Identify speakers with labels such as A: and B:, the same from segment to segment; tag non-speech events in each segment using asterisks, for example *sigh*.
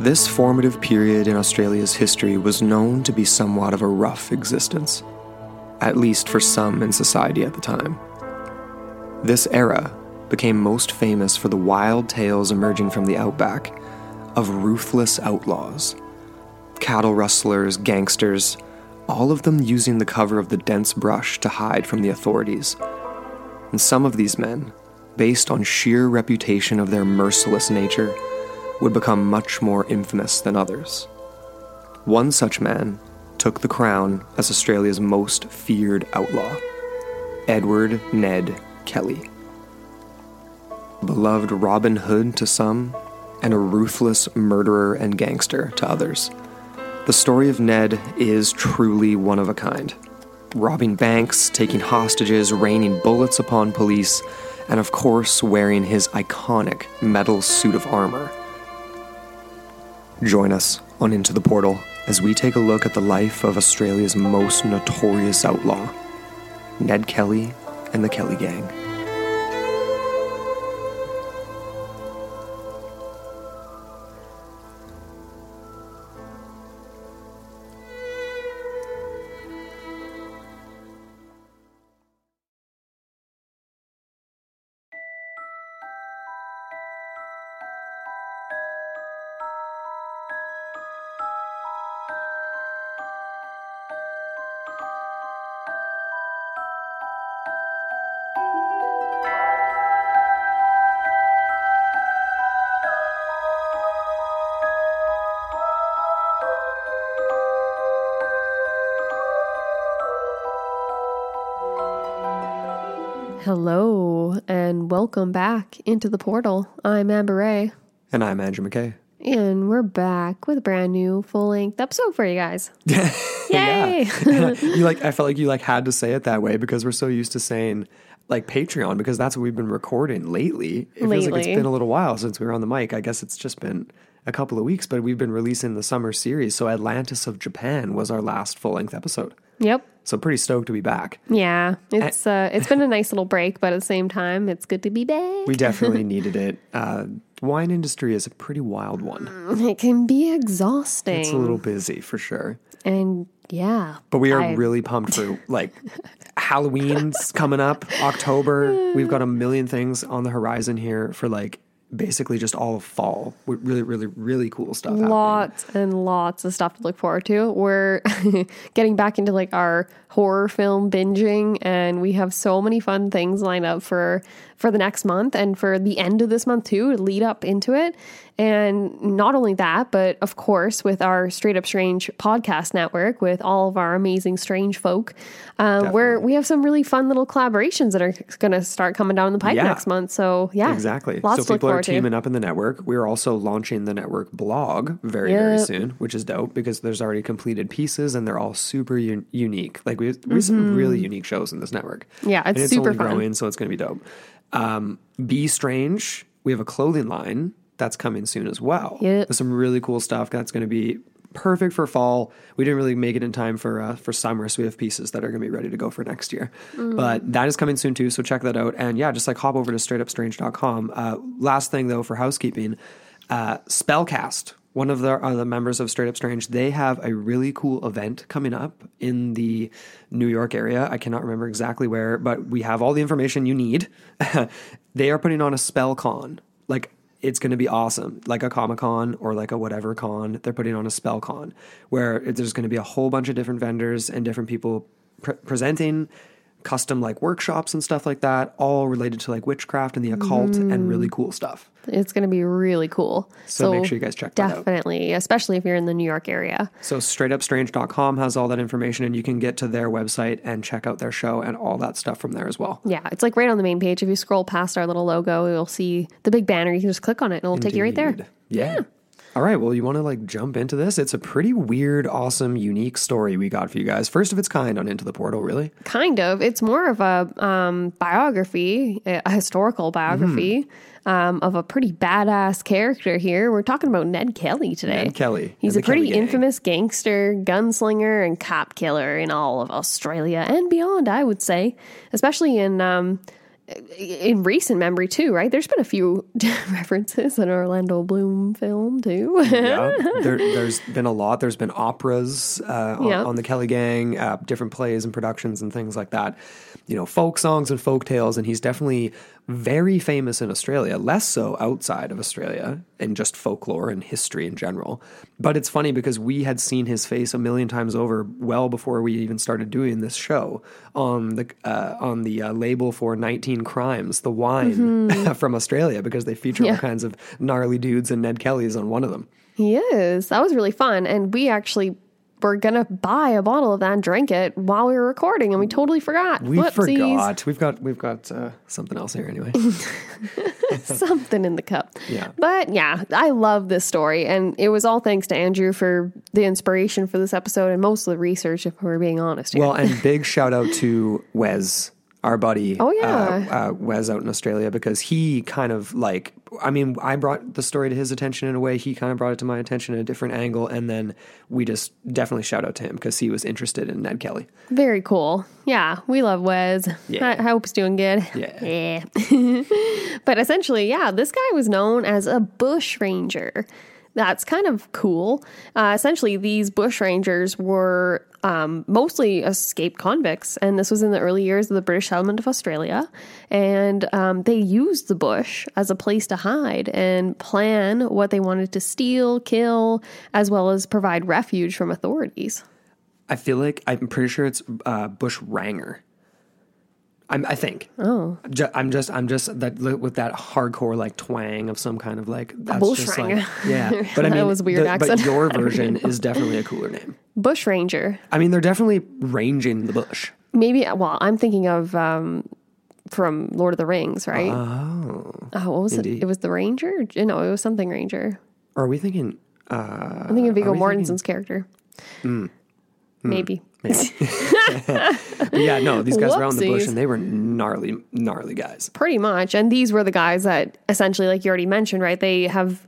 A: This formative period in Australia's history was known to be somewhat of a rough existence, at least for some in society at the time. This era became most famous for the wild tales emerging from the outback of ruthless outlaws, cattle rustlers, gangsters, all of them using the cover of the dense brush to hide from the authorities. And some of these men, based on sheer reputation of their merciless nature, would become much more infamous than others. One such man took the crown as Australia's most feared outlaw Edward Ned Kelly. Beloved Robin Hood to some, and a ruthless murderer and gangster to others. The story of Ned is truly one of a kind. Robbing banks, taking hostages, raining bullets upon police, and of course, wearing his iconic metal suit of armor. Join us on Into the Portal as we take a look at the life of Australia's most notorious outlaw, Ned Kelly and the Kelly Gang.
B: Hello, and welcome back into the portal. I'm Amber Ray,
A: And I'm Andrew McKay.
B: and we're back with a brand new full length episode for you guys. *laughs* Yay!
A: Yeah. *laughs* you like I felt like you like had to say it that way because we're so used to saying like Patreon because that's what we've been recording lately. It feels like it's been a little while since we were on the mic. I guess it's just been a couple of weeks, but we've been releasing the summer series. So Atlantis of Japan was our last full length episode.
B: Yep.
A: So pretty stoked to be back.
B: Yeah. It's uh it's been a nice little break, but at the same time, it's good to be back.
A: We definitely *laughs* needed it. Uh, wine industry is a pretty wild one.
B: It can be exhausting.
A: It's a little busy for sure.
B: and yeah.
A: But we are
B: I-
A: really pumped for *laughs* like Halloween's coming up, October. We've got a million things on the horizon here for like basically just all of fall. Really, really, really cool stuff. happening.
B: Lots and lots of stuff to look forward to. We're *laughs* getting back into like our horror film binging and we have so many fun things lined up for for the next month and for the end of this month too to lead up into it. And not only that, but of course with our Straight Up Strange podcast network with all of our amazing strange folk, um, where we have some really fun little collaborations that are going to start coming down the pipe
A: Yeah.
B: next month. So yeah,
A: Exactly.
B: Lots
A: so
B: to look
A: people are
B: forward to.
A: teaming up in the network. We're also launching the network blog very, very soon, which is dope because there's already completed pieces and they're all super un- unique. Like we, we have some really unique shows in this network.
B: Mm-hmm. Yeah,
A: And
B: it's
A: it's
B: super
A: only
B: fun.
A: growing, so it's going to be dope. Um, Be Strange. We have a clothing line that's coming soon as well.
B: Yep.
A: There's some really cool stuff that's going to be perfect for fall. We didn't really make it in time for uh, for summer, so we have pieces that are going to be ready to go for next year.
B: Mm.
A: But that is coming soon too, so check that out. And yeah, just like hop over to straightupstrange.com. Uh, last thing though for housekeeping, uh, Spellcast. One of the, uh, the members of Straight Up Strange, they have a really cool event coming up in the New York area. I cannot remember exactly where, but we have all the information you need. *laughs* they are putting on a spell con. Like it's going to be awesome, like a Comic Con or like a whatever con. They're putting on a spell con where there's going to be a whole bunch of different vendors and different people pre- presenting custom like workshops and stuff like that, all related to like witchcraft and the occult and really cool stuff.
B: It's going to be really cool.
A: So make sure you guys check that out.
B: Definitely, especially if you're in the New York area.
A: So straightupstrange.com has all that information and you can get to their website and check out their show and all that stuff from there as well.
B: Yeah, it's like right on the main page. If you scroll past our little logo, you'll see the big banner. You can just click on it and it'll take you right there.
A: Indeed. Yeah. All right. Well, you want to like jump into this? It's a pretty weird, awesome, unique story we got for you guys. First of its kind on Into the Portal, really.
B: Kind of. It's more of a um, biography, a historical biography
A: Mm-hmm.
B: um, of a pretty badass character here. We're talking about Ned Kelly today.
A: Ned Kelly
B: He's a pretty
A: gang.
B: infamous gangster, gunslinger, and cop killer in all of Australia and beyond, I would say, especially in. Um, in recent memory too, right? There's been a few *laughs* references in Orlando Bloom film too.
A: yeah, *laughs* there, there's been a lot. There's been operas uh, on,
B: Yeah.
A: on the Kelly Gang, uh, different plays and productions and things like that. You know, folk songs and folk tales, and he's definitely very famous in Australia. Less so outside of Australia in just folklore and history in general. But it's funny because we had seen his face a million times over well before we even started doing this show on the uh, on the uh, label for 19 Crimes, the wine *laughs* from Australia, because they feature all
B: Mm-hmm.
A: Kinds of gnarly dudes and Ned Kelly's on one of them.
B: He is. That was really fun. And we actually were going to buy a bottle of that and drink it while we were recording, and we totally forgot.
A: We
B: Whoopsies.
A: forgot. We've got we've got uh, something else here anyway. *laughs* *laughs*
B: Something in the cup.
A: Yeah.
B: But yeah, I love this story. And it was all thanks to Andrew for the inspiration for this episode and most of the research, if we're being honest. Here.
A: well, and big shout out to Wes, our buddy.
B: Oh, yeah.
A: uh, uh, Wes out in Australia because he kind of like. I mean, I brought the story to his attention in a way. He kind of brought it to my attention in a different angle, and then we just definitely shout out to him because he was interested in Ned Kelly.
B: Very cool. Yeah, we love Wes.
A: Yeah.
B: I, hope he's doing good.
A: Yeah. *laughs*
B: Yeah. *laughs* but essentially, yeah, this guy was known as a bush ranger. That's kind of cool. Uh, essentially, these bush rangers were um, mostly escaped convicts, and this was in the early years of the British settlement of Australia. And um, they used the bush as a place to hide and plan what they wanted to steal, kill, as well as provide refuge from authorities.
A: I feel like I'm pretty sure it's uh, Bush Ranger. I'm, I think.
B: Oh,
A: I'm just, I'm just that with that hardcore like twang of some kind of like that's just like yeah. *laughs* But I mean,
B: That was weird
A: the-
B: accent.
A: But your *laughs* version is definitely a cooler name.
B: bush ranger.
A: I mean, they're definitely ranging the bush.
B: Maybe, well, I'm thinking of um, from Lord of the Rings, right? Oh. Oh what was
A: indeed.
B: it? It was the Ranger? No, it was something Ranger.
A: Are we thinking? Uh,
B: I'm thinking of Viggo Mortensen's character.
A: Hmm. Hmm.
B: Maybe. *laughs*
A: but yeah, no, these guys were out in the bush and they were gnarly, gnarly guys.
B: Pretty much. And these were the guys that essentially, like you already mentioned, right? They have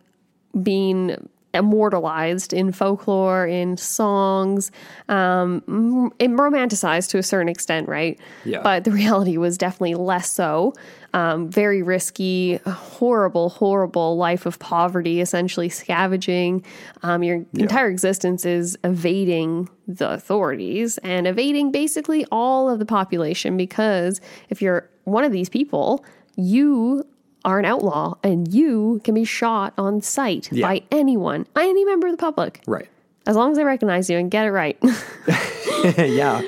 B: been immortalized in folklore, in songs, um, and romanticized to a certain extent, right?
A: Yeah.
B: But the *laughs* reality was definitely less so. Um, very risky, horrible, horrible life of poverty, essentially scavenging. Um, your entire existence is evading the authorities and evading basically all of the population because if you're one of these people, you are an outlaw and you can be shot on sight
A: Yeah.
B: by anyone, any member of the public,
A: Right.
B: as long as they recognize you and get it right. *laughs* *laughs*
A: yeah.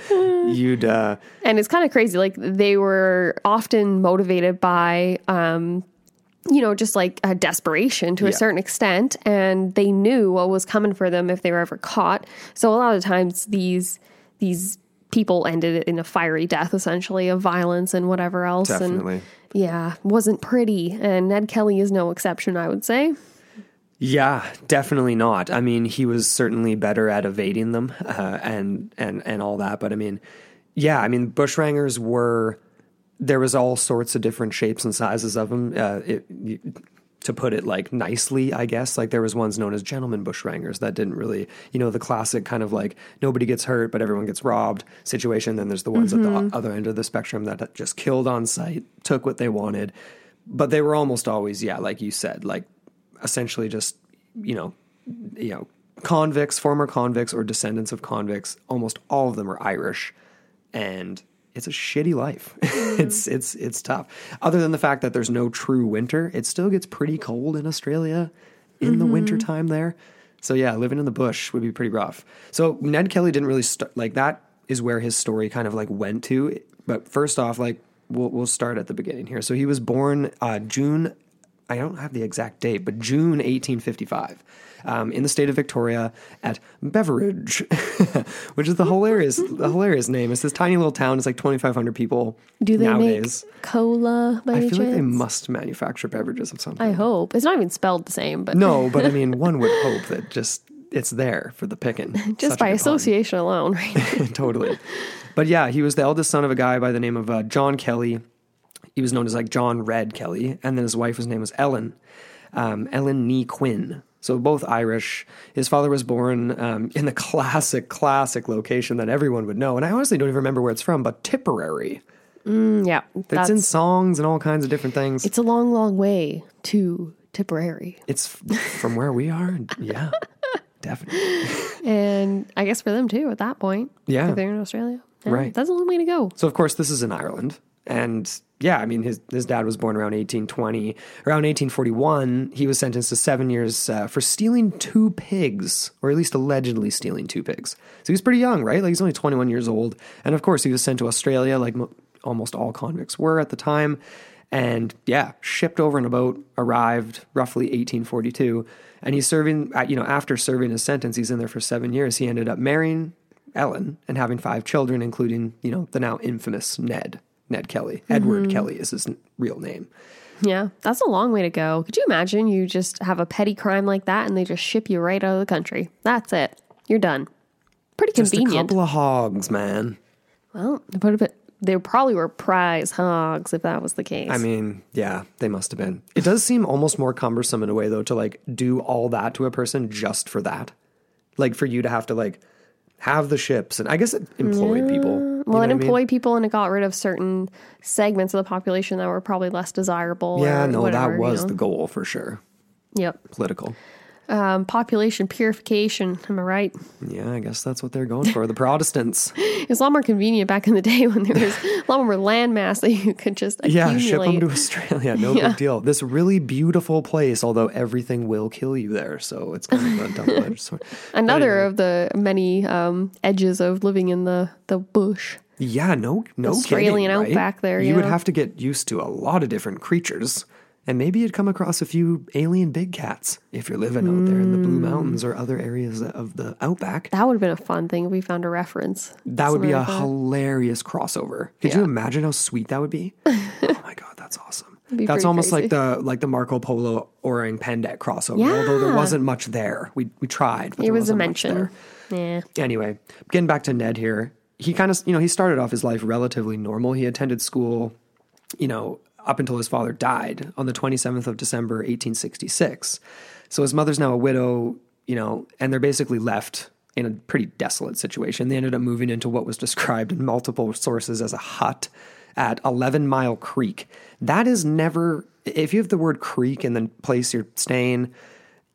A: You'd, uh,
B: and it's kind of crazy. Like they were often motivated by, um, you know, just like a desperation to a
A: Yeah.
B: certain extent, and they knew what was coming for them if they were ever caught. So a lot of times these these people ended in a fiery death, essentially of violence and whatever else.
A: definitely.
B: And yeah, wasn't pretty. And Ned Kelly is no exception, I would say.
A: Yeah, definitely not. I mean, he was certainly better at evading them uh, and and and all that. But I mean, yeah, I mean, bushrangers were there was all sorts of different shapes and sizes of them. Uh, it, to put it like nicely, I guess, like there was ones known as gentlemen bushrangers that didn't really, you know, the classic kind of like nobody gets hurt but everyone gets robbed situation. Then there's the ones at the mm-hmm. other end of the spectrum that just killed on sight, took what they wanted, but they were almost always, yeah, like you said, like essentially just you know you know convicts former convicts or descendants of convicts. Almost all of them are irish. And it's a shitty life *laughs* it's it's it's tough other than the fact that there's no true winter it still gets pretty cold in australia in the winter time there so yeah living in the bush would be pretty rough so ned kelly didn't really start like that is where his story kind of like went to But first off, like we'll we'll start at the beginning here. So he was born uh, June. I don't have the exact date, but June 1855. Um, in the state of Victoria at Beveridge, *laughs* which is the hilarious, the hilarious name. It's this tiny little town. It's like 2,500 people.
B: Do they
A: nowadays?
B: make cola
A: I feel like they must manufacture beverages of some
B: I hope it's not even spelled the same, but
A: No, but I *laughs* mean, one would hope that just it's there for the picking.
B: just
A: Such
B: by
A: good pun.
B: association alone, right? *laughs*
A: totally. But yeah, he was the eldest son of a guy by the name of uh, John Kelly. He was known as like John Red Kelly, and then his wife, his name was Ellen, um, Ellen Nee Quinn. So both Irish. His father was born um, in the *laughs* classic, classic location that everyone would know, and I honestly don't even remember where it's from, but Tipperary.
B: Mm, yeah,
A: It's in songs and all kinds of different things.
B: it's a long, long way to Tipperary,
A: It's from where we are. Yeah, *laughs* definitely.
B: and I guess for them too at that point.
A: Yeah.
B: if they're in Australia, Yeah,
A: Right.
B: That's a long way to go.
A: So of course this is in Ireland, and yeah, I mean his his dad was born around 1820. Around 1841, he was sentenced to seven years uh, for stealing two pigs, or at least allegedly stealing two pigs. So he was pretty young, right? Like he's only 21 years old, and of course he was sent to Australia, like mo- almost all convicts were at the time. And yeah, shipped over in a boat, arrived roughly 1842, and he's serving. uh, You know, after serving his sentence, he's in there for seven years. He ended up marrying Ellen and having five children, including, you know, the now infamous Ned, Ned Kelly. Edward mm-hmm. Kelly is his real name.
B: Yeah, that's a long way to go. Could you imagine you just have a petty crime like that and they just ship you right out of the country? That's it. You're done. Pretty
A: Just a couple of hogs, man.
B: well, they put a bit. They probably were prize hogs if that was the case.
A: I mean, yeah, they must have been. It does seem almost more cumbersome in a way, though, to like do all that to a person just for that. Like for you to have to like have the ships, and I guess it employed people. You know
B: well, it
A: I mean?
B: employed people and it got rid of certain segments of the population that were probably less desirable.
A: Yeah, no,
B: whatever,
A: that
B: you
A: was
B: know?
A: the goal for sure.
B: Yep.
A: Political.
B: Um, population purification. Am I right?
A: Yeah, I guess that's what they're going for. The Protestants. *laughs*
B: It was a lot more convenient back in the day when there was *laughs* a lot more land mass that you could just
A: Yeah, ship them to Australia. No *laughs*
B: Yeah.
A: big deal. This really beautiful place, although everything will kill you there. So it's kind of a double edged sword.
B: Another
A: anyway.
B: of the many um, edges of living in the, the bush.
A: Yeah, no, no
B: Australian
A: kidding, right?
B: outback there,
A: You would have to get used to a lot of different creatures. And maybe you'd come across a few alien big cats if you're living out there in the
B: Mm.
A: Blue Mountains or other areas of the outback.
B: That would have been a fun thing if we found a reference.
A: That would be a
B: that.
A: hilarious crossover. Could you imagine how sweet that would be? *laughs* oh my god, that's awesome. That's almost
B: crazy.
A: like the like the Marco Polo Orang Pendek crossover. Yeah. Although there wasn't much there. We we tried, but
B: It was a mention. Yeah.
A: Anyway, getting back to Ned here, he kind of, you know, he started off his life relatively normal. He attended school, you know, up until his father died on the 27th of December, 1866. So his mother's now a widow, you know, and they're basically left in a pretty desolate situation. They ended up moving into what was described in multiple sources as a hut at 11 Mile Creek. That is never, if you have the word creek in the place you're staying,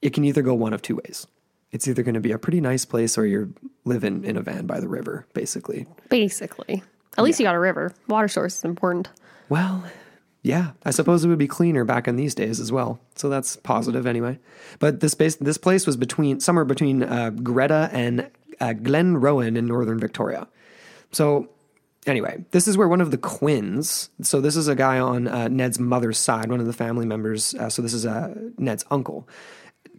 A: it can either go one of two ways. It's either going to be a pretty nice place or you're living in a van by the river, basically.
B: Basically. At least you got a river. Water source is important.
A: Well, yeah, I suppose it would be cleaner back in these days as well. So that's positive anyway. But this base, this place was between somewhere between uh, Greta and uh, Glenrowan in northern Victoria. So anyway, this is where one of the Quinns. So this is a guy on uh, Ned's mother's side, one of the family members. Uh, so this is uh, Ned's uncle.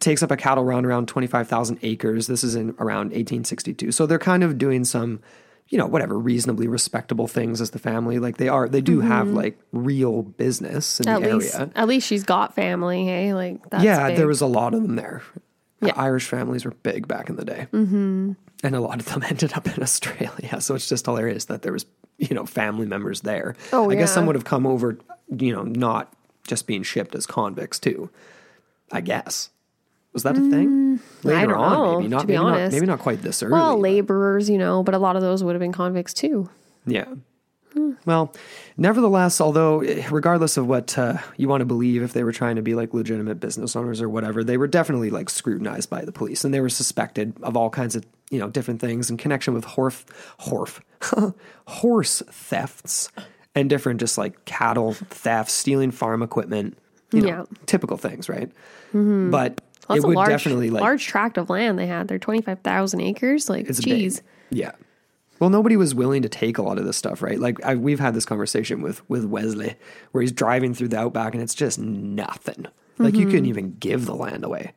A: Takes up a cattle run around twenty five thousand acres. This is in around eighteen sixty two. So they're kind of doing some, you know, whatever reasonably respectable things as the family. Like they are, they do have like real business in
B: At
A: the
B: least,
A: area.
B: at least she's got family. Hey, like that's
A: yeah,
B: big.
A: there was a lot of them there.
B: Yeah.
A: Irish families were big back in the day, mm-hmm. and a lot of them *laughs* ended up in Australia. So it's just hilarious that there was, you know, family members there.
B: Oh,
A: I guess some would have come over, you know, not just being shipped as convicts too. I guess was that a thing later
B: Mm, I don't
A: on?
B: know,
A: maybe not.
B: to be
A: maybe not.
B: honest.
A: Maybe not quite this early.
B: well, laborers, you know, but a lot of those would have been convicts too.
A: Yeah. Well, nevertheless, although eh, regardless of what uh, you want to believe, if they were trying to be like legitimate business owners or whatever, they were definitely like scrutinized by the police, and they were suspected of all kinds of you know different things in connection with horf, horf, *laughs* horse thefts and different just like cattle thefts, stealing farm equipment. You know,
B: Yeah.
A: typical things, right? But
B: That's
A: it
B: a
A: would
B: large,
A: definitely like
B: large tract of land they had. They're twenty five thousand acres. Like,
A: it's
B: geez,
A: big. Yeah. Well, nobody was willing to take a lot of this stuff, right? Like I, we've had this conversation with with Wesley, where he's driving through the outback and it's just nothing. Like you couldn't mm-hmm. even give the land away.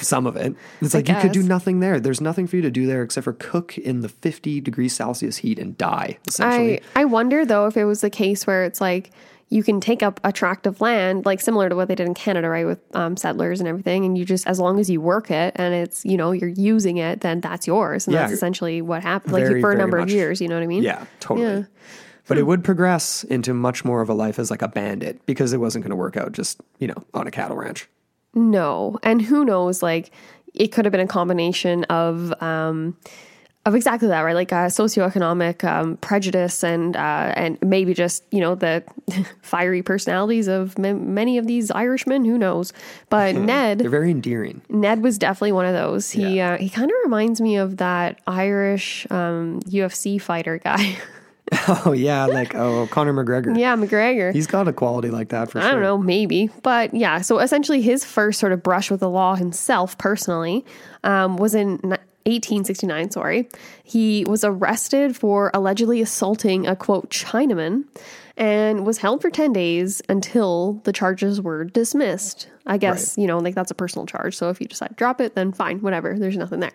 A: Some of it, *laughs* it's like you could do nothing there. There's nothing for you to do there except for cook in the 50 degrees Celsius heat and die. Essentially,
B: I I wonder though if it was the case where it's like you can take up a tract of land, like similar to what they did in Canada, right, with um, settlers and everything, and you just as long as you work it and it's you know you're using it, then that's yours, and
A: Yeah.
B: that's essentially what happened. Like
A: Very,
B: for a number
A: much.
B: of years, you know what I mean?
A: yeah, totally.
B: Yeah.
A: But it would progress into much more of a life as like a bandit because it wasn't going to work out just you know on a cattle ranch.
B: No, and who knows? Like it could have been a combination of um, of exactly that, right? Like uh, socioeconomic um, prejudice and uh, and maybe just you know the *laughs* fiery personalities of m- many of these Irishmen. Who knows? But *laughs* Ned,
A: They're very endearing.
B: Ned was definitely one of those. He
A: Yeah.
B: uh, he kind of reminds me of that Irish um, UFC fighter guy. *laughs*
A: Oh yeah, like oh Conor McGregor.
B: yeah, McGregor.
A: He's got a quality like that for
B: I
A: sure.
B: I don't know, maybe. But yeah, so essentially his first sort of brush with the law himself personally um, was in 1869, sorry. He was arrested for allegedly assaulting a quote Chinaman and was held for 10 days until the charges were dismissed. I guess, you know, like that's a personal charge. So if you decide to drop it, then fine, whatever. There's nothing there.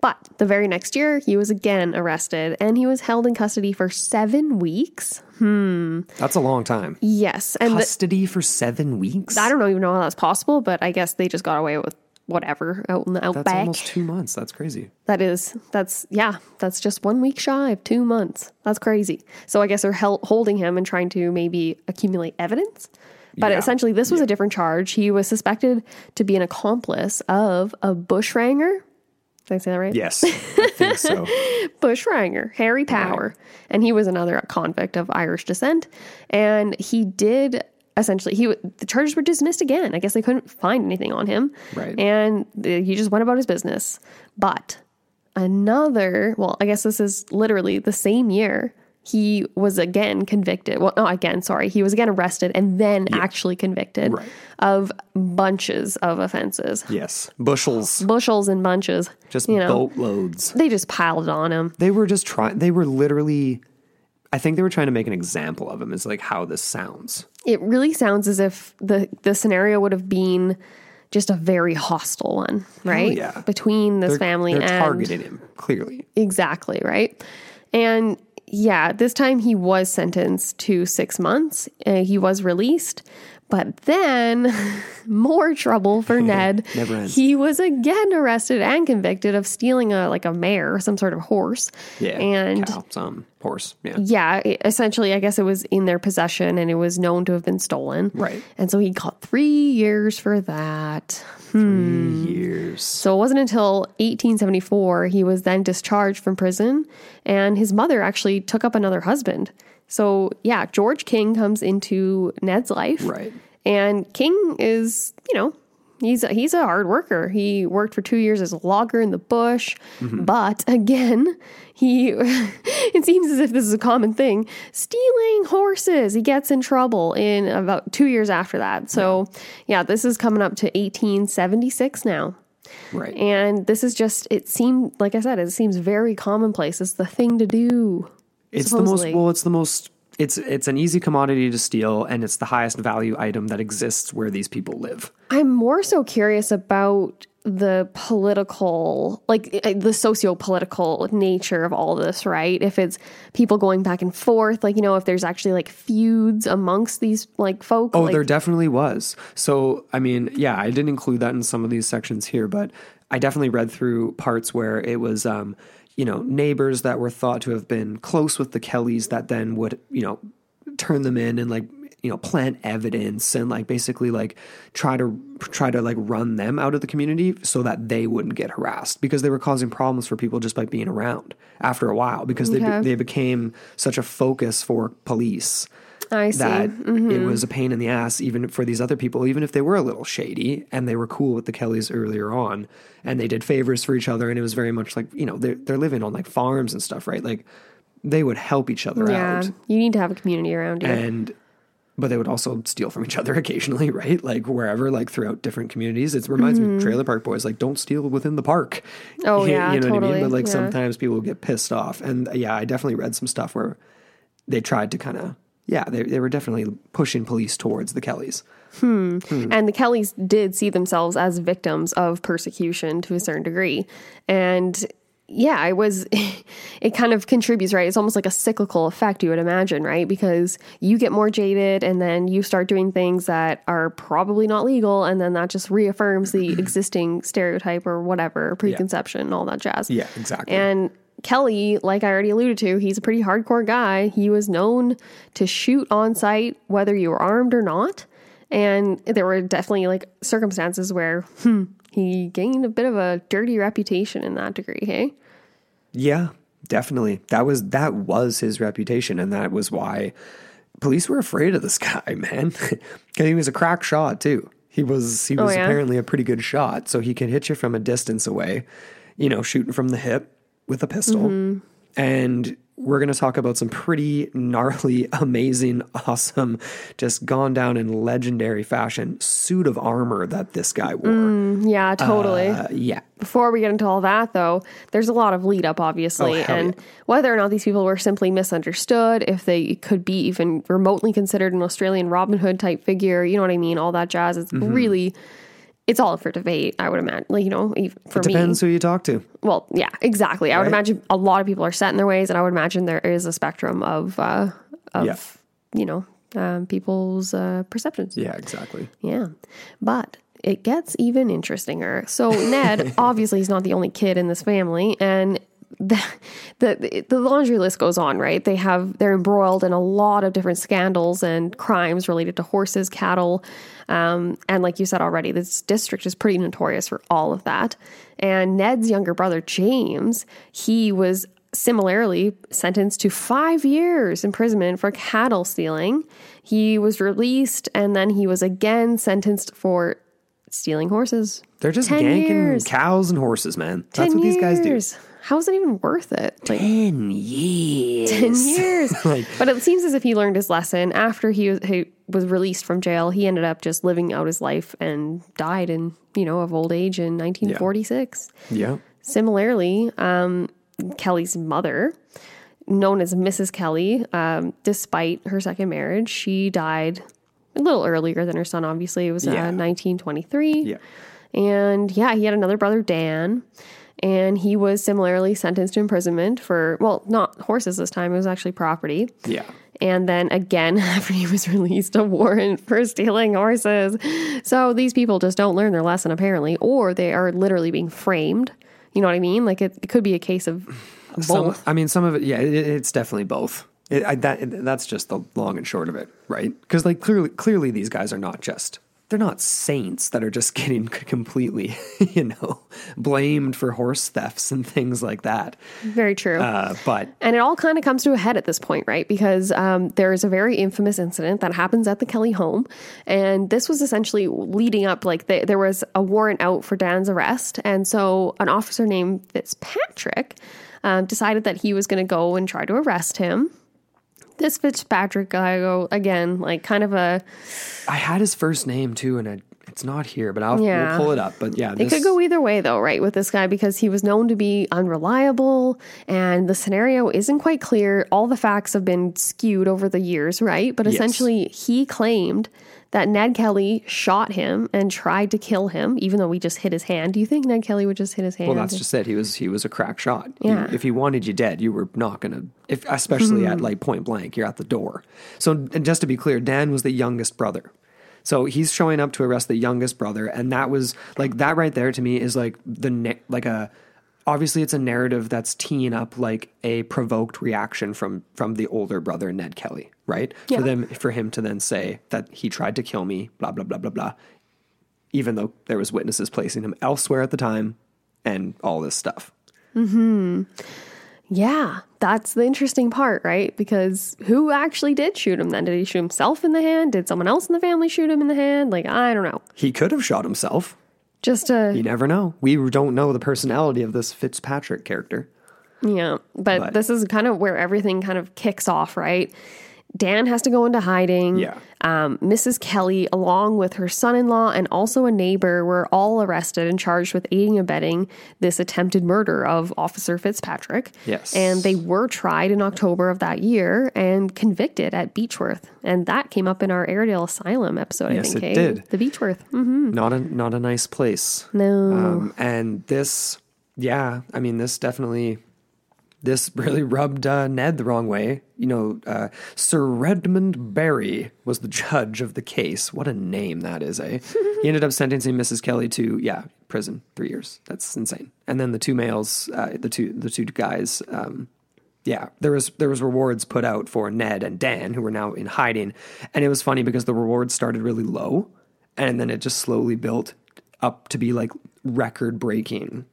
B: But the very next year, he was again arrested and he was held in custody for seven weeks. Hmm.
A: That's a long time.
B: Yes. And the,
A: Custody for seven weeks.
B: I don't even know how that's possible, but I guess they just got away with whatever out in the outback.
A: That's almost two months. That's crazy.
B: that is, that's yeah, that's just one week shy of two months. That's crazy. So I guess they're holding him and trying to maybe accumulate evidence. But
A: Yeah.
B: essentially, this was a different charge. He was suspected to be an accomplice of a bushranger. Did I say that right?
A: Yes, I think so. *laughs*
B: bushranger, Harry Power. And he was another convict of Irish descent. And he did essentially, he the charges were dismissed again. I guess they couldn't find anything on him.
A: Right.
B: And he just went about his business. But another, well, I guess this is literally the same year. He was again convicted. Well, not again, sorry. He was again arrested and then actually convicted
A: Right.
B: of bunches of offenses.
A: Yes, bushels,
B: Bushels and bunches.
A: just
B: you know,
A: boatloads.
B: they just piled on him.
A: They were just trying. They were literally. I think they were trying to make an example of him. Is like how this sounds.
B: it really sounds as if the the scenario would have been just a very hostile one, right?
A: yeah.
B: Between this
A: They're,
B: family
A: they're
B: and
A: targeting him clearly.
B: exactly right. And yeah, this time he was sentenced to six months. Uh, he was released, but then *laughs* more trouble for *laughs* Ned.
A: Never ends.
B: He was again arrested and convicted of stealing a like a mare, some sort of horse.
A: Yeah,
B: and
A: cow, some horse. Yeah,
B: yeah, essentially, I guess it was in their possession and it was known to have been stolen.
A: Right.
B: And so he got three years for that. Hmm.
A: Three years.
B: So it wasn't until 1874 he was then discharged from prison, and his mother actually took up another husband. So yeah, George King comes into Ned's life.
A: Right.
B: And King is, you know, he's a, he's a hard worker. He worked for two years as a logger in the bush, mm-hmm. but again, he *laughs* it seems as if this is a common thing. Stealing horses, he gets in trouble in about two years after that. So yeah, this is coming up to 1876 now.
A: Right.
B: And this is just, it seemed, like I said, it seems very commonplace. It's the thing to do.
A: It's the most well. It's the most. It's it's an easy commodity to steal, and it's the highest value item that exists where these people live.
B: I'm more so curious about the political, like uh, the socio political nature of all this, right? If it's people going back and forth, like, you know, if there's actually like feuds amongst these like folk.
A: Oh,
B: like,
A: there definitely was. So, I mean, yeah, I didn't include that in some of these sections here, but I definitely read through parts where it was, um, you know, neighbors that were thought to have been close with the Kellys that then would, you know, turn them in and like, you know, plant evidence and like basically like try to try to like run them out of the community so that they wouldn't get harassed because they were causing problems for people just by being around after a while because they
B: Okay.
A: they became such a focus for police
B: I see.
A: that it was a pain in the ass even for these other people even if they were a little shady and they were cool with the kellys earlier on and they did favors for each other and it was very much like you know they're, they're living on like farms and stuff right like they would help each other
B: yeah.
A: out
B: You need to have a community around you.
A: and but they would also steal from each other *laughs* occasionally, right? Like wherever, like throughout different communities. It reminds me of Trailer Park Boys, like don't steal within the park.
B: Mm-hmm. Oh, *laughs*
A: You-
B: yeah,
A: you know what I
B: totally,
A: mean. But like
B: yeah.
A: sometimes people get pissed off, and yeah, I definitely read some stuff where they tried to kind of yeah, they they were definitely pushing police towards the Kellys. Hmm.
B: And the Kellys did see themselves as victims of persecution to a certain degree. And yeah, it was, *laughs* it kind of contributes, right? It's almost like a cyclical effect, you would imagine, right? Because you get more jaded and then you start doing things that are probably not legal. And then that just reaffirms the *clears throat* existing stereotype or whatever, preconception, and all that jazz.
A: Yeah, exactly.
B: And Kelly, like I already alluded to, he's a pretty hardcore guy. He was known to shoot on site, whether you were armed or not. And there were definitely like circumstances where hmm, he gained a bit of a dirty reputation in that degree. Hey,
A: Yeah, definitely. That was that was his reputation, and that was why police were afraid of this *laughs* guy, man. Because he was a crack shot too. He was he was
B: yeah?
A: apparently a pretty good shot, so he could hit you from a distance away, you know, shooting from the hip with a pistol. And we're going to talk about some pretty gnarly, *laughs* amazing, awesome, just gone down in legendary fashion suit of armor that this guy wore.
B: yeah, totally.
A: Uh, yeah,
B: Before we get into all that, though, there's a lot of lead up, obviously,
A: Oh,
B: and
A: yeah.
B: whether or not these people were simply misunderstood, if they could be even remotely considered an Australian Robin Hood type figure, you know what I mean? All that jazz. It's
A: Mm-hmm.
B: really, it's all up for debate. I would imagine, like you know, for me,
A: depends who you talk to.
B: well, yeah, exactly. I would imagine a lot of people are set in their ways, and I would imagine there is a spectrum of, uh, of
A: Yeah.
B: you know, um, people's uh, perceptions.
A: Yeah, exactly.
B: Yeah. But it gets even interestinger. So Ned, *laughs* obviously, he's not the only kid in this family, and the, the the laundry list goes on, right? They have they're embroiled in a lot of different scandals and crimes related to horses, cattle, um, and like you said already, this district is pretty notorious for all of that. And Ned's younger brother James, he was similarly sentenced to five years imprisonment for cattle stealing. He was released and then he was again sentenced for stealing horses.
A: They're just
B: 10
A: ganking
B: years.
A: cows and horses, man. That's
B: 10
A: what these guys do.
B: How is it even worth it? Like
A: Ten years.
B: 10 years. *laughs* *laughs*
A: Like-
B: but it seems as if he learned his lesson. After he was, he was released from jail, he ended up just living out his life and died in, you know, of old age in 1946.
A: Yeah.
B: Similarly, um, Kelly's mother, known as Mrs. Kelly, um, despite her second marriage, she died a little earlier than her son, obviously. It was uh,
A: Yeah.
B: 1923.
A: Yeah.
B: And yeah, he had another brother, Dan, and he was similarly sentenced to imprisonment for, well, not horses this time, it was actually property.
A: Yeah.
B: And then again, *laughs* after he was released, a warrant for stealing horses. So these people just don't learn their lesson, apparently, or they are literally being framed. You know what I mean? Like it, it could be a case of
A: Some,
B: both.
A: I mean, some of it, yeah, it, it's definitely both. It, I, that, that's just the long and short of it, right? Because like clearly, clearly, these guys are not just they're not saints that are just *laughs* getting completely, *laughs* you know, blamed for horse thefts and things like that.
B: Very true.
A: Uh, but
B: And it all kind of comes to a head at this point, right? Because um, there is a very infamous incident that happens at the Kelly home. And this was essentially leading up, like, the, there was a warrant out for Dan's arrest. And so an officer named Fitzpatrick um, decided that he was going to go and try to arrest him. This Fitzpatrick guy, go again, like, kind of a.
A: I had his first name too, and I, it's not here, but I'll
B: Yeah.
A: we'll pull it up. But yeah,
B: It could go either way, though, right, with this guy, because he was known to be unreliable and the scenario isn't quite clear. All the facts have been skewed over the years, right? But
A: Yes.
B: essentially, he claimed that Ned Kelly shot him and tried to kill him, even though we just hit his hand. Do you think Ned Kelly would just hit his hand?
A: Well, that's just it. He was he was a crack shot. He-
B: Yeah.
A: if he wanted you dead, you were not gonna. If especially at hmm. like point blank, you're at the door. So and just to be clear, Dan was the youngest brother. So he's showing up to arrest the youngest brother, and that was like that right there to me is like the like a obviously it's a narrative that's teeing up like a provoked reaction from from the older brother Ned Kelly, right?
B: Yeah.
A: For them for him to then say that he tried to kill me, blah blah blah blah blah, even though there was witnesses placing him elsewhere at the time, and all this stuff. Mhm.
B: Yeah, that's the interesting part, right? Because who actually did shoot him then? Did he shoot himself in the hand? Did someone else in the family shoot him in the hand? Like, I don't know.
A: He could have shot himself.
B: Just a.
A: You never know. We don't know the personality of this Fitzpatrick character.
B: Yeah, but,
A: But-
B: this is kind of where everything kind of kicks off, right? Dan has to go into hiding.
A: Yeah.
B: Um, Mrs. Kelly, along with her son in law and also a neighbor, were all arrested and charged with aiding and abetting this attempted murder of Officer Fitzpatrick.
A: Yes.
B: And they were tried in October of that year and convicted at Beechworth. And that came up in our Aradale Asylum episode,
A: Yes,
B: I think.
A: it
B: eh?
A: did.
B: The Beechworth. hmm
A: Not a not a nice place.
B: No.
A: Um, and this, yeah, I mean, this definitely, this really rubbed uh, Ned the wrong way. You know, uh, Sir Redmond Barry was the judge of the case. What a name that is, eh? he ended up sentencing Mrs. Kelly to, yeah, prison, three years. That's insane. And then the two males, uh, the two the two guys, um, yeah, there was there was rewards put out for Ned and Dan who were now in hiding, and it was funny because the rewards started really low, and then it just slowly built up to be like record breaking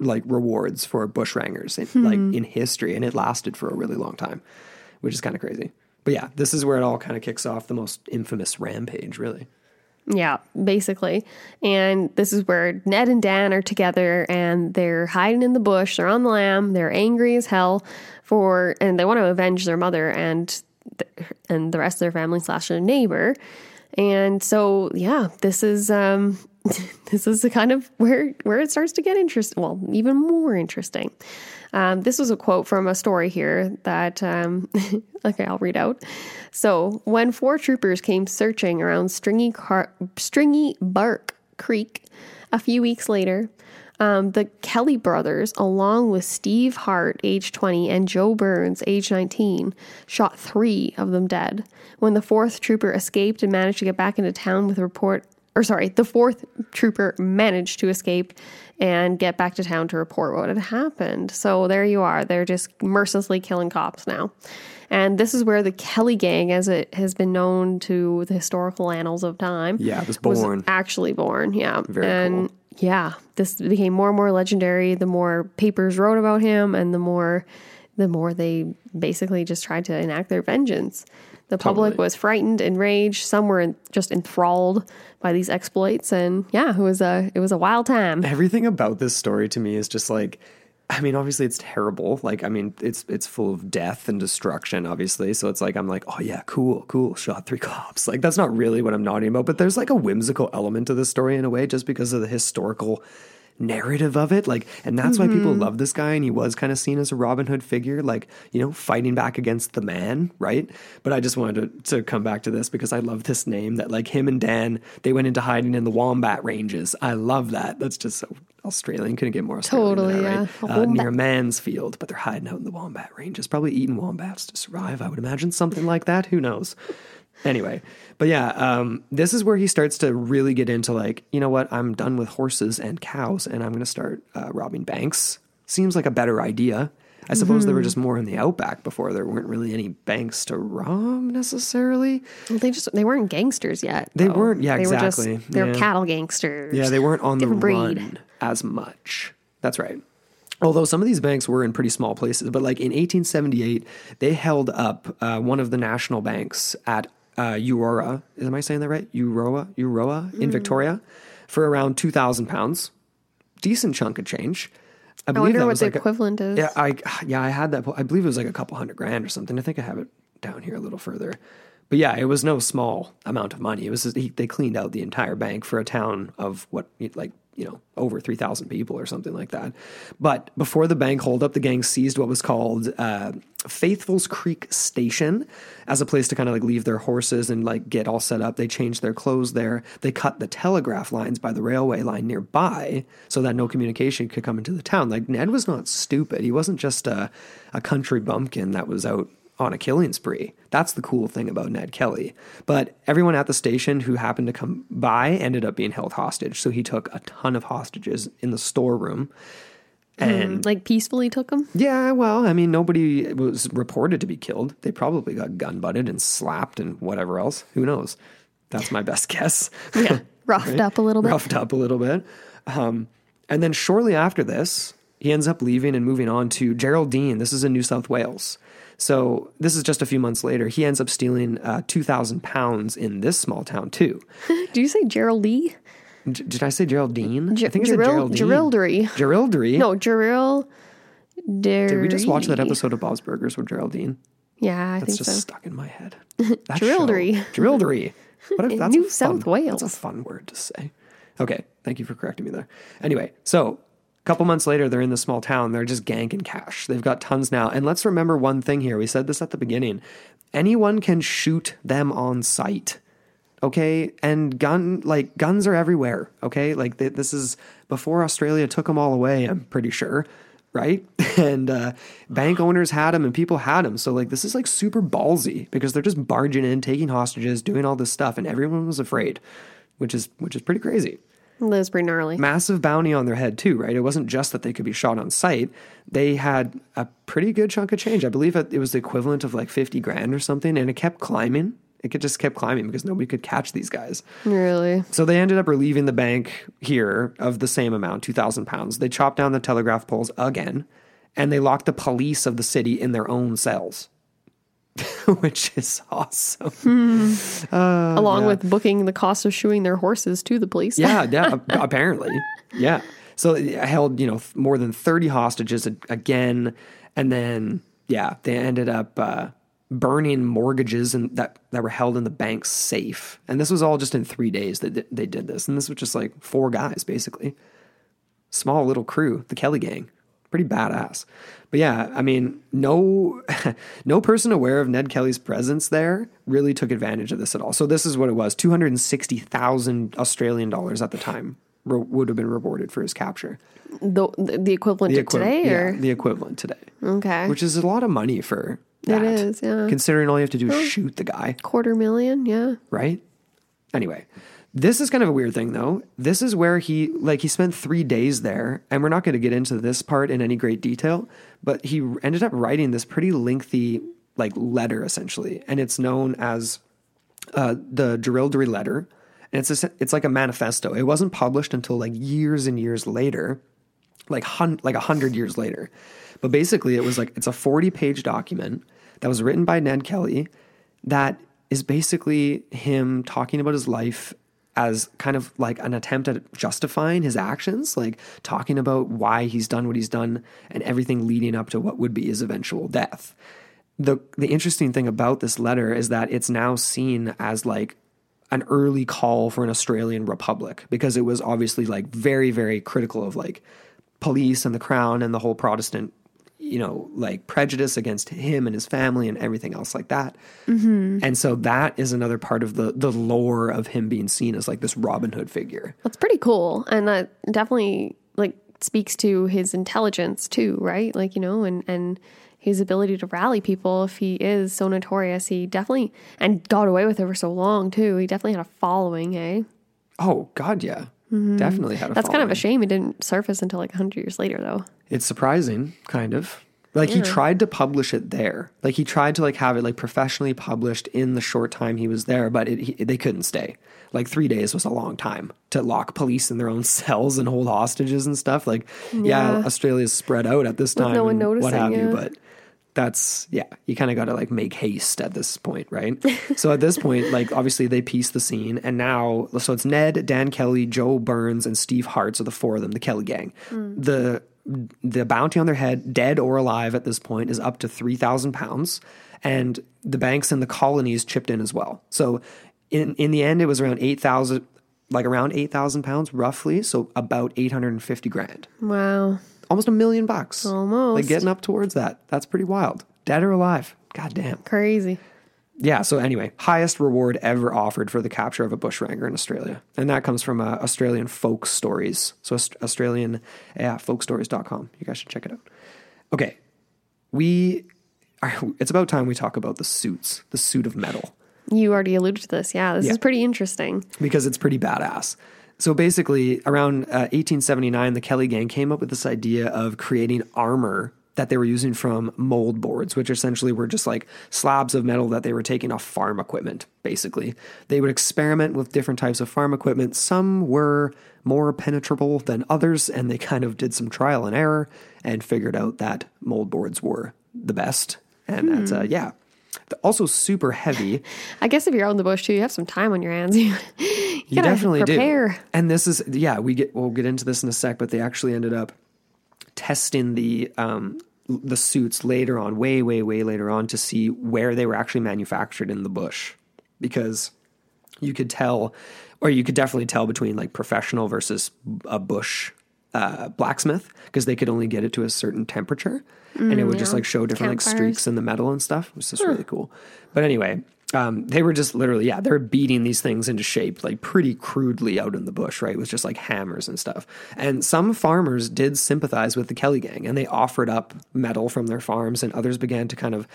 A: like rewards for bushrangers in, like in history and it lasted for a really long time which is kind of crazy but yeah this is where it all kind of kicks off the most infamous rampage really
B: Yeah, basically. And this is where Ned and Dan are together and they're hiding in the bush. They're on the lam. They're angry as hell for, and they want to avenge their mother and th- and the rest of their family slash their neighbor. And so, yeah, this is um, *laughs* this is the kind of where where it starts to get interesting. Well, even more interesting. Um, this was a quote from a story here that, um, *laughs* okay, I'll read out. So, when four troopers came searching around Stringy, Car- Stringy Bark Creek a few weeks later, um, the Kelly brothers, along with Steve Hart, age 20, and Joe Burns, age 19, shot three of them dead. When the fourth trooper escaped and managed to get back into town with a report, or sorry, the fourth trooper managed to escape and get back to town to report what had happened. So there you are. They're just mercilessly killing cops now. And this is where the Kelly gang, as it has been known to the historical annals of time,
A: Yeah, it was born.
B: actually born. Yeah.
A: Very
B: and
A: cool.
B: yeah, this became more and more legendary the more papers wrote about him and the more the more they basically just tried to enact their vengeance. The public
A: Totally.
B: was frightened, enraged. Some were just enthralled by these exploits, and yeah, it was a it was a wild time.
A: everything about this story to me is just like I mean, obviously it's terrible. Like, I mean, it's it's full of death and destruction, obviously. So it's like I'm like, oh yeah, cool, cool. Shot three *laughs* cops. Like that's not really what I'm nodding about, but there's like a whimsical element to this story in a way, just because of the historical narrative of it. Like, and that's why people love this guy, and he was kind of seen as a Robin Hood figure, like you know, fighting back against the man, right? But I just wanted to, to come back to this because I love this name that like him and Dan they went into hiding in the Wombat Ranges. I love that. That's just so Australian. Couldn't get more Australian
B: Totally,
A: that, right?
B: yeah.
A: Uh,
B: Wombat.
A: near Mansfield, but they're hiding out in the Wombat Ranges, probably eating wombats to survive. I would imagine something like that. Who knows? Anyway, but yeah, um, this is where he starts to really get into like, you know what? I'm done with horses and cows, and I'm going to start uh, robbing banks. Seems like a better idea. I suppose
B: Mm-hmm.
A: they were just more in the outback before. There weren't really any banks to rob necessarily.
B: They just they weren't gangsters yet.
A: They
B: though.
A: weren't- yeah,
B: they
A: exactly.
B: Were just, they were cattle gangsters.
A: Yeah, they weren't on the
B: Different breed.
A: run as much. That's right. Although some of these banks were in pretty small places, but like in 1878, they held up uh, one of the national banks at uh, Aurora. Am I saying that right? Aurora
B: Hmm.
A: in Victoria, for around two thousand pounds. Decent chunk of change. I,
B: I
A: believe
B: wonder
A: that
B: what
A: was
B: the
A: like a-
B: equivalent is.
A: yeah, I yeah, I had that. I believe it was like a couple hundred grand or something. I think I have it down here a little further. But yeah, it was no small amount of money. It was he, they cleaned out the entire bank for a town of what like you know over three thousand people or something like that. But before the bank holdup, the gang seized what was called uh, Faithful's Creek Station as a place to kind of like leave their horses and like get all set up. They changed their clothes there. They cut the telegraph lines by the railway line nearby so that no communication could come into the town. Like Ned was not stupid. He wasn't just a, a country bumpkin that was out on a killing spree. That's the cool thing about Ned Kelly. But everyone at the station who happened to come by ended up being held hostage. So he took a ton of hostages in the storeroom. And
B: like peacefully took them.
A: yeah, well, I mean, nobody was reported to be killed. They probably got gun butted and slapped and whatever else. Who knows? That's my best *laughs* guess.
B: Yeah, roughed up a little bit.
A: Roughed up a little bit. Um, and then shortly after this, he ends up leaving and moving on to Geraldine. This is in New South Wales. So this is just a few months later. He ends up stealing uh, 2,000 pounds in this small town, too. *laughs*
B: Do you say Gerald Lee?
A: J- did I say Geraldine?
B: Ge-
A: I think
B: Geril-
A: Geraldine.
B: Geraldry.
A: Geraldry.
B: No, Gerald.
A: Did we just watch that episode of Bob's Burgers with Geraldine?
B: Yeah, I
A: That's
B: think
A: just
B: so.
A: stuck in my head. *laughs*
B: Drillery.
A: Drillery. What if that's
B: New South
A: fun,
B: Wales.
A: That's a fun word to say. Okay, thank you for correcting me there. Anyway, so a couple months later, they're in this small town. They're just ganking cash. They've got tons now. And let's remember one thing here. We said this at the beginning. Anyone can shoot them on sight. Okay, and gun like guns are everywhere. Okay, like th- this is before Australia took them all away. I'm pretty sure, right? *laughs* And uh, bank owners had them, and people had them. So like this is like super ballsy because they're just barging in, taking hostages, doing all this stuff, and everyone was afraid, which is which is pretty crazy
B: That's pretty gnarly.
A: massive bounty on their head too, right? It wasn't just that they could be shot on sight. They had a pretty good chunk of change. I believe it was the equivalent of like 50 grand or something and it kept climbing. It could just kept climbing because nobody could catch these guys.
B: Really?
A: So they ended up relieving the bank here of the same amount, 2,000 pounds. They chopped down the telegraph poles again and they locked the police of the city in their own cells, *laughs* which is awesome. *laughs*
B: Along with booking the cost of shoeing their horses to the police.
A: Yeah, *laughs* yeah, apparently. Yeah. So it held, you know, more than 30 hostages again. And then, yeah, they ended up uh, burning mortgages and that, that were held in the bank's safe. And this was all just in three days that th- they did this. And this was just like four guys, basically. Small little crew, the Kelly gang. Pretty badass. But yeah, I mean, no *laughs* no person aware of Ned Kelly's presence there really took advantage of this at all. So this is what it was. 260,000 Australian dollars at the time re- would have been rewarded for his capture.
B: The, the equivalent
A: The
B: to today,
A: yeah, the equivalent today.
B: okay,
A: Which is a lot of money for that.
B: is, yeah.
A: Considering all you have to do is shoot the guy,
B: quarter million. Yeah.
A: right? Anyway, this is kind of a weird thing though. This is where he like he spent 3 days there and we're not going to get into this part in any great detail, but he ended up writing this pretty lengthy like letter essentially and it's known as uh, the Jerilderie letter. And it's it's like a manifesto. It wasn't published until like years and years later, like hun- like a hundred years later. But basically, it was like it's a forty page document that was written by Ned Kelly that is basically him talking about his life as kind of like an attempt at justifying his actions, like talking about why he's done what he's done and everything leading up to what would be his eventual death. The the interesting thing about this letter is that it's now seen as like an early call for an Australian republic because it was obviously like very very critical of like police and the crown and the whole Protestant you know like prejudice against him and his family and everything else like that. And so that is another part of the the lore of him being seen as like this Robin Hood figure.
B: That's pretty cool. And that definitely like speaks to his intelligence too, right? Like, you know, and and his ability to rally people if he is so notorious. He definitely and got away with it for so long too. He definitely had a following, eh?
A: Oh God, yeah, Mm-hmm. definitely had a.
B: That's kind of a shame it didn't surface until like 100 years later though.
A: It's surprising, kind of. Like he tried to publish it there. Like he tried to like have it like professionally published in the short time he was there, but it, he, they couldn't stay. Like three days was a long time to lock police in their own *laughs* cells and hold hostages and stuff. Like, yeah,
B: Yeah.
A: Australia's spread out at this time,
B: no one
A: and what
B: noticing,
A: have you. But that's yeah, you kind of got to like make haste at this point, right? so at this point, *laughs* like obviously they piece the scene, and now so it's Ned, Dan Kelly, Joe Burns, and Steve Hart. So the four of them, the Kelly gang. Mm. The the bounty on their head, dead or alive at this point, is up to three thousand pounds, and the banks and the colonies chipped in as well. So in in the end, it was around eight thousand. Like around eight thousand pounds, roughly, so about eight hundred and fifty grand
B: Wow.
A: Almost a million bucks.
B: Almost.
A: Like getting up towards that. That's pretty wild. Dead or alive. God damn.
B: Crazy.
A: Yeah, so anyway, highest reward ever offered for the capture of a bushranger in Australia. And that comes from uh, Australian folk stories. So Australian, yeah, folkstories.com. You guys should check it out. Okay. We are, it's about time we talk about the suits, the suit of metal
B: You already alluded to this. Yeah, this
A: Yeah.
B: is pretty interesting.
A: because it's pretty badass. So basically, around uh, 1879, the Kelly gang came up with this idea of creating armor that they were using from mold boards, which essentially were just like slabs of metal that they were taking off farm equipment, basically. They would experiment with different types of farm equipment. Some were more penetrable than others, and they kind of did some trial and error and figured out that mold boards were the best. And that's, uh, yeah. They're also super heavy. *laughs*
B: I guess if you're out in the bush too, you have some time on your hands. *laughs* You,
A: You definitely
B: prepare.
A: do. And this is yeah, we get we'll get into this in a sec, but they actually ended up testing the um the suits later on, way, way, way later on, to see where they were actually manufactured in the bush, because you could tell, or you could definitely tell between like professional versus a bush uh, blacksmith, because they could only get it to a certain temperature, and it would just like show different like streaks in the metal and stuff. It was just really cool. But anyway, um, they were just literally, yeah, they were beating these things into shape like pretty crudely out in the bush, right? With just like hammers and stuff. And some farmers did sympathize with the Kelly gang and they offered up metal from their farms, and others began to kind of,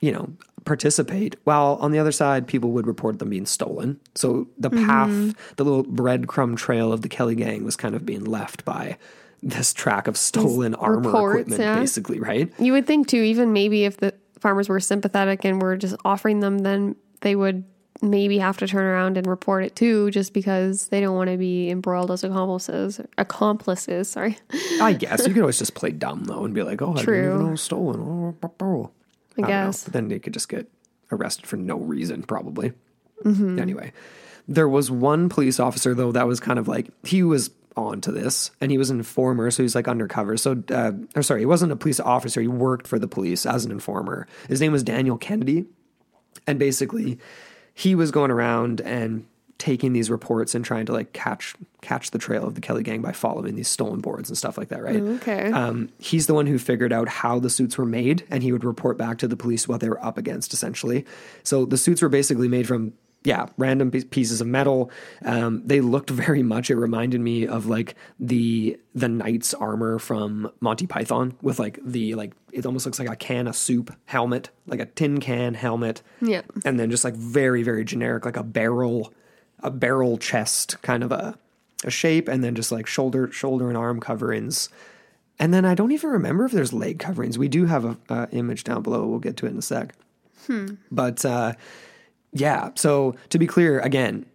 A: you know, participate. While on the other side, people would report them being stolen. So the path, the little breadcrumb trail of the Kelly gang was kind of being left by this track of stolen armor
B: reports,
A: equipment,
B: yeah.
A: basically, right?
B: You would think too, even maybe if the farmers were sympathetic and were just offering them, then they would maybe have to turn around and report it too, just because they don't want to be embroiled as accomplices. Accomplices, sorry.
A: I *laughs* guess you could always just play dumb though and be like, "Oh, I didn't even know it was stolen." Oh, oh.
B: I guess.
A: But then they could just get arrested for no reason, probably.
B: Mm-hmm.
A: Anyway, there was one police officer though that was kind of like he was on to this, and he was an informer, so he's like undercover. So, uh, or sorry, he wasn't a police officer; he worked for the police as an informer. His name was Daniel Kennedy, and basically, he was going around and taking these reports and trying to like catch catch the trail of the Kelly gang by following these stolen boards and stuff like that, right?
B: Okay.
A: Um, he's the one who figured out how the suits were made, and he would report back to the police what they were up against, essentially. So the suits were basically made from, yeah, random pieces of metal. Um, they looked very much. It reminded me of like the the knight's armor from Monty Python, with like the like it almost looks like a can of soup helmet, like a tin can helmet.
B: Yeah.
A: and then just like very very generic, like a barrel, a barrel chest kind of a a shape, and then just like shoulder shoulder and arm coverings. And then I don't even remember if there's leg coverings. We do have a, a image down below. We'll get to it in a sec. But uh, yeah, so to be clear, again,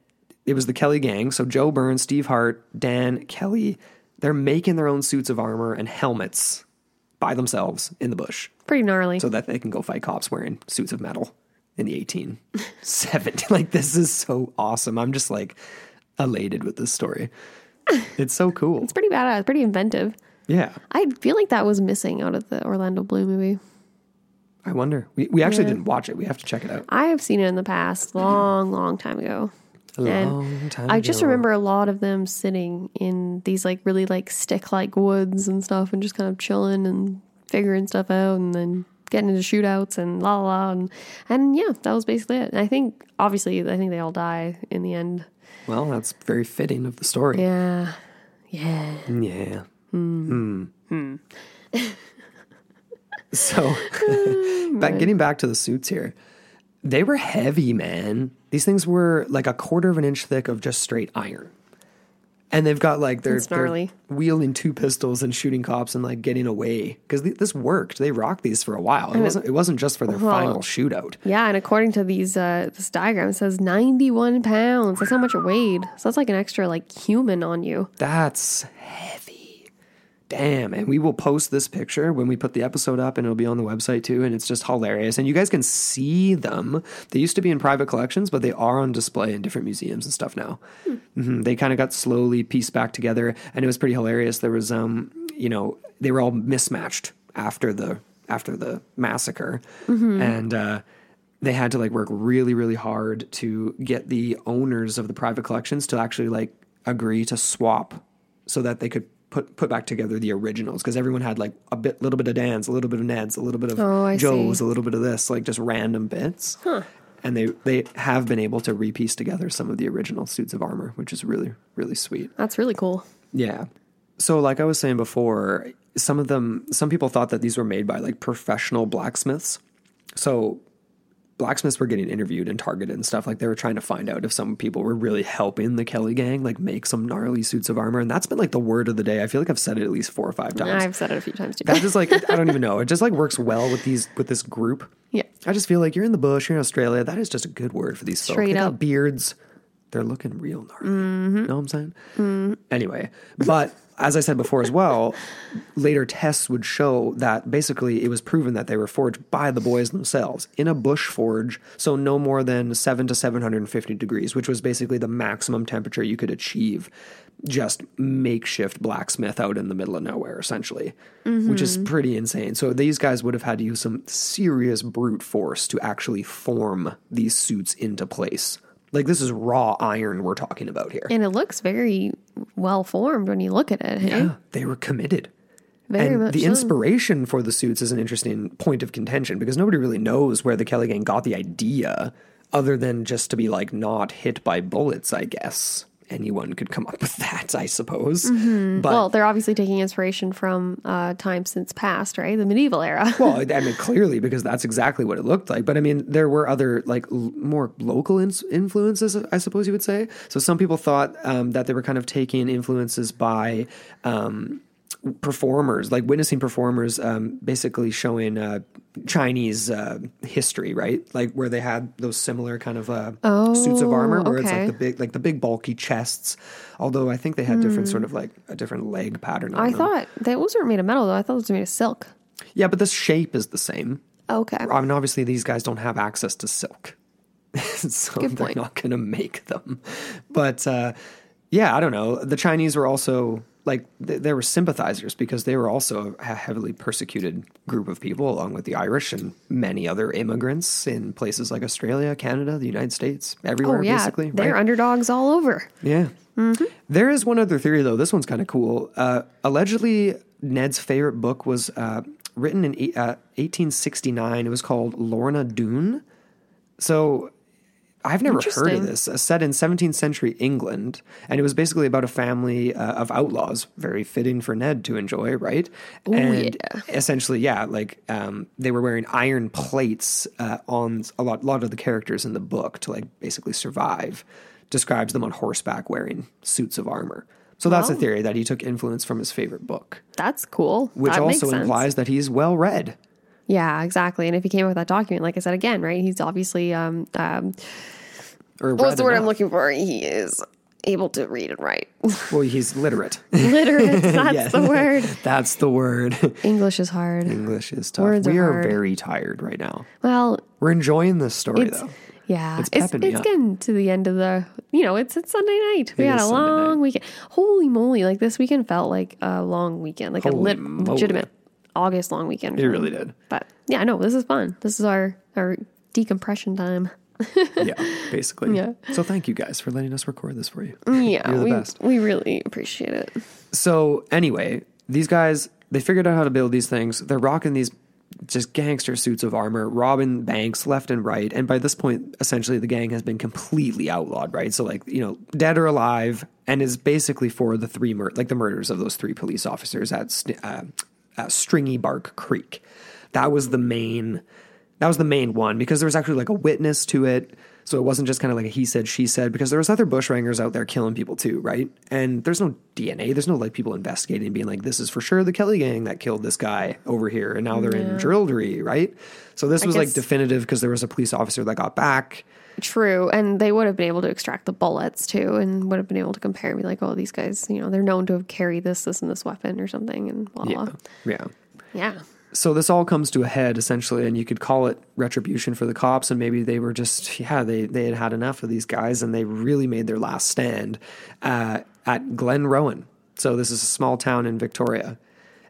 A: it was the Kelly gang. So Joe Burns, Steve Hart, Dan Kelly, they're making their own suits of armor and helmets by themselves in the bush
B: Pretty gnarly.
A: so that they can go fight cops wearing suits of metal in the 1870. *laughs* like, this is so awesome. I'm just like elated with this story. It's so cool.
B: it's pretty badass, pretty inventive.
A: Yeah.
B: I feel like that was missing out of the Orlando Bloom movie.
A: I wonder. We, we actually
B: Yeah.
A: didn't watch it. We have to check it out.
B: I have seen it in the past, long, long time ago.
A: A
B: And
A: long time
B: I just remember a lot of them sitting in these like really like stick like woods and stuff and just kind of chilling and figuring stuff out and then getting into shootouts and la la la and and yeah, that was basically it. And I think obviously I think they all die in the end.
A: Well, that's very fitting of the story.
B: Yeah. Yeah.
A: Yeah. Hmm. Hmm. *laughs* *laughs* so, back, getting back to the suits here, they were heavy, man. These things were like a quarter of an inch thick of just straight iron. And they've got like they're,
B: That's
A: they're wielding two pistols and shooting cops and like getting away because this worked. They rocked these for a while. It wasn't. It wasn't just for their final shootout.
B: Yeah, and according to these uh this diagram it says 91 pounds. That's how much it weighed. So that's like an extra like human on you.
A: That's heavy. Damn. And we will post this picture when we put the episode up and it'll be on the website too. And it's just hilarious. And you guys can see them. They used to be in private collections, but they are on display in different museums and stuff now. hmm They kind of got slowly pieced back together. And it was pretty hilarious. There was, um, you know, they were all mismatched after the after the massacre. And, uh, they had to like work really really hard to get the owners of the private collections to actually like agree to swap so that they could put put back together the originals because everyone had like a bit little bit of Dan's, a little bit of Ned's, a little bit of
B: Oh,
A: Joe's,
B: see.
A: a little bit of this, like just random bits. And they they have been able to repiece together some of the original suits of armor, which is really really sweet.
B: That's really cool.
A: Yeah. So, like I was saying before, some of them, some people thought that these were made by like professional blacksmiths. So, blacksmiths were getting interviewed and targeted and stuff. Like they were trying to find out if some people were really helping the Kelly gang, like make some gnarly suits of armor. And that's been like the word of the day. I feel like I've said it at least four or five times.
B: I've said it a few times too.
A: that just like I don't even *laughs* know. It just like works well with these with this group.
B: yeah.
A: I just feel like you're in the bush, you're in Australia. That is just a good word for these folk.
B: Straight
A: They got
B: up.
A: beards, they're looking real gnarly. You know what I'm saying? Mm-hmm. Anyway, but as I said before as well, later tests would show that basically it was proven that they were forged by the boys themselves in a bush forge, so no more than 7 to 750 degrees, which was basically the maximum temperature you could achieve just makeshift blacksmith out in the middle of nowhere essentially, which is mm-hmm. pretty insane. So these guys would have had to use some serious brute force to actually form these suits into place. Like this is raw iron we're talking about here.
B: And it looks very well formed when you look at it. Hey?
A: Yeah, they were committed.
B: Very
A: and
B: much
A: the
B: so.
A: inspiration for the suits is an interesting point of contention because nobody really knows where the Kelly gang got the idea other than just to be like not hit by bullets, I guess. Anyone could come up with that, I suppose. But
B: Mm-hmm. Well, they're obviously taking inspiration from uh, times since past, right? The medieval era. *laughs*
A: well, I mean, clearly because that's exactly what it looked like. But I mean, there were other like l- more local ins- influences, I suppose you would say. So some people thought um, that they were kind of taking influences by um, performers, like witnessing performers, um, basically showing uh, Chinese uh, history, right? Like where they had those similar kind of uh, suits of armor, where it's like the big, like the big bulky chests. Although I think they had different sort of like a different leg pattern. On
B: Hmm. I
A: them.
B: thought those weren't made of metal, though. I thought those were made of silk.
A: yeah, but the shape is the same.
B: Okay.
A: I mean, obviously, these guys don't have access to silk, *laughs* so they're not going to make them. But uh, yeah, I don't know. The Chinese were also like th- they were sympathizers because they were also a heavily persecuted group of people, along with the Irish and many other immigrants in places like Australia, Canada, the United States, everywhere.
B: Oh, yeah.
A: basically,
B: They're
A: right?
B: underdogs all over.
A: Yeah. There is one other theory, though. This one's kind of cool. Uh, allegedly, Ned's favorite book was uh, written in uh, 1869. It was called Lorna Doone. So I've never heard of this. Uh, set in 17th century England, and it was basically about a family uh, of outlaws. Very fitting for Ned to enjoy, right? and
B: yeah.
A: essentially, yeah, like um, they were wearing iron plates uh, on a lot, lot of the characters in the book to like basically survive. Describes them on horseback wearing suits of armor. So that's a theory that he took influence from his favorite book,
B: That's cool.
A: which
B: that makes
A: also implies that he's well read.
B: Yeah, exactly. And if he came up with that document, like I said again, right? He's obviously um, um
A: Or
B: what's the word I'm looking for? He is able to read and write. *laughs*
A: Well, he's literate.
B: Literate. *laughs* *laughs* That's the word.
A: That's the word.
B: English is hard.
A: English is tough.
B: Words
A: we are
B: hard.
A: very tired right now.
B: Well,
A: We're enjoying this story
B: it's
A: though.
B: yeah,
A: It's
B: it's it's, getting to the end of the you know it's it's Sunday night. We
A: It
B: had a
A: Sunday
B: long
A: night.
B: weekend. Holy moly! Like this weekend felt like a long weekend, like a
A: Holy
B: lit,
A: moly.
B: legitimate August long weekend.
A: It really did.
B: But yeah, no, this is fun. This is our our decompression time. *laughs*
A: Yeah, basically.
B: Yeah.
A: So thank you guys for letting us record this for you.
B: Yeah,
A: You're the
B: we
A: best.
B: we really appreciate it.
A: So anyway, these guys they figured out how to build these things. They're rocking these just gangster suits of armor, robbing banks left and right. And by this point, essentially the gang has been completely outlawed, right? So like, you know, dead or alive, and is basically for the three mur- like the murders of those three police officers at uh, uh, Stringy Bark Creek. That was the main that was the main one because there was actually like a witness to it. So it wasn't just kind of like a he said, she said, because there was other bushrangers out there killing people too, right? And there's no DNA. There's no like people investigating being like, this is for sure the Kelly gang that killed this guy over here. And now they're in Jerilderie, right? So this was like definitive because there was a police officer that got back.
B: True, and they would have been able to extract the bullets too, and would have been able to compare. Be like, oh, these guys, you know, they're known to have carried this, this, and this weapon or something, and blah
A: Yeah.
B: blah.
A: Yeah.
B: Yeah,
A: so this all comes to a head essentially and you could call it retribution for the cops and maybe they were just yeah they, they had had enough of these guys and they really made their last stand uh, at Glenrowan so this is a small town in victoria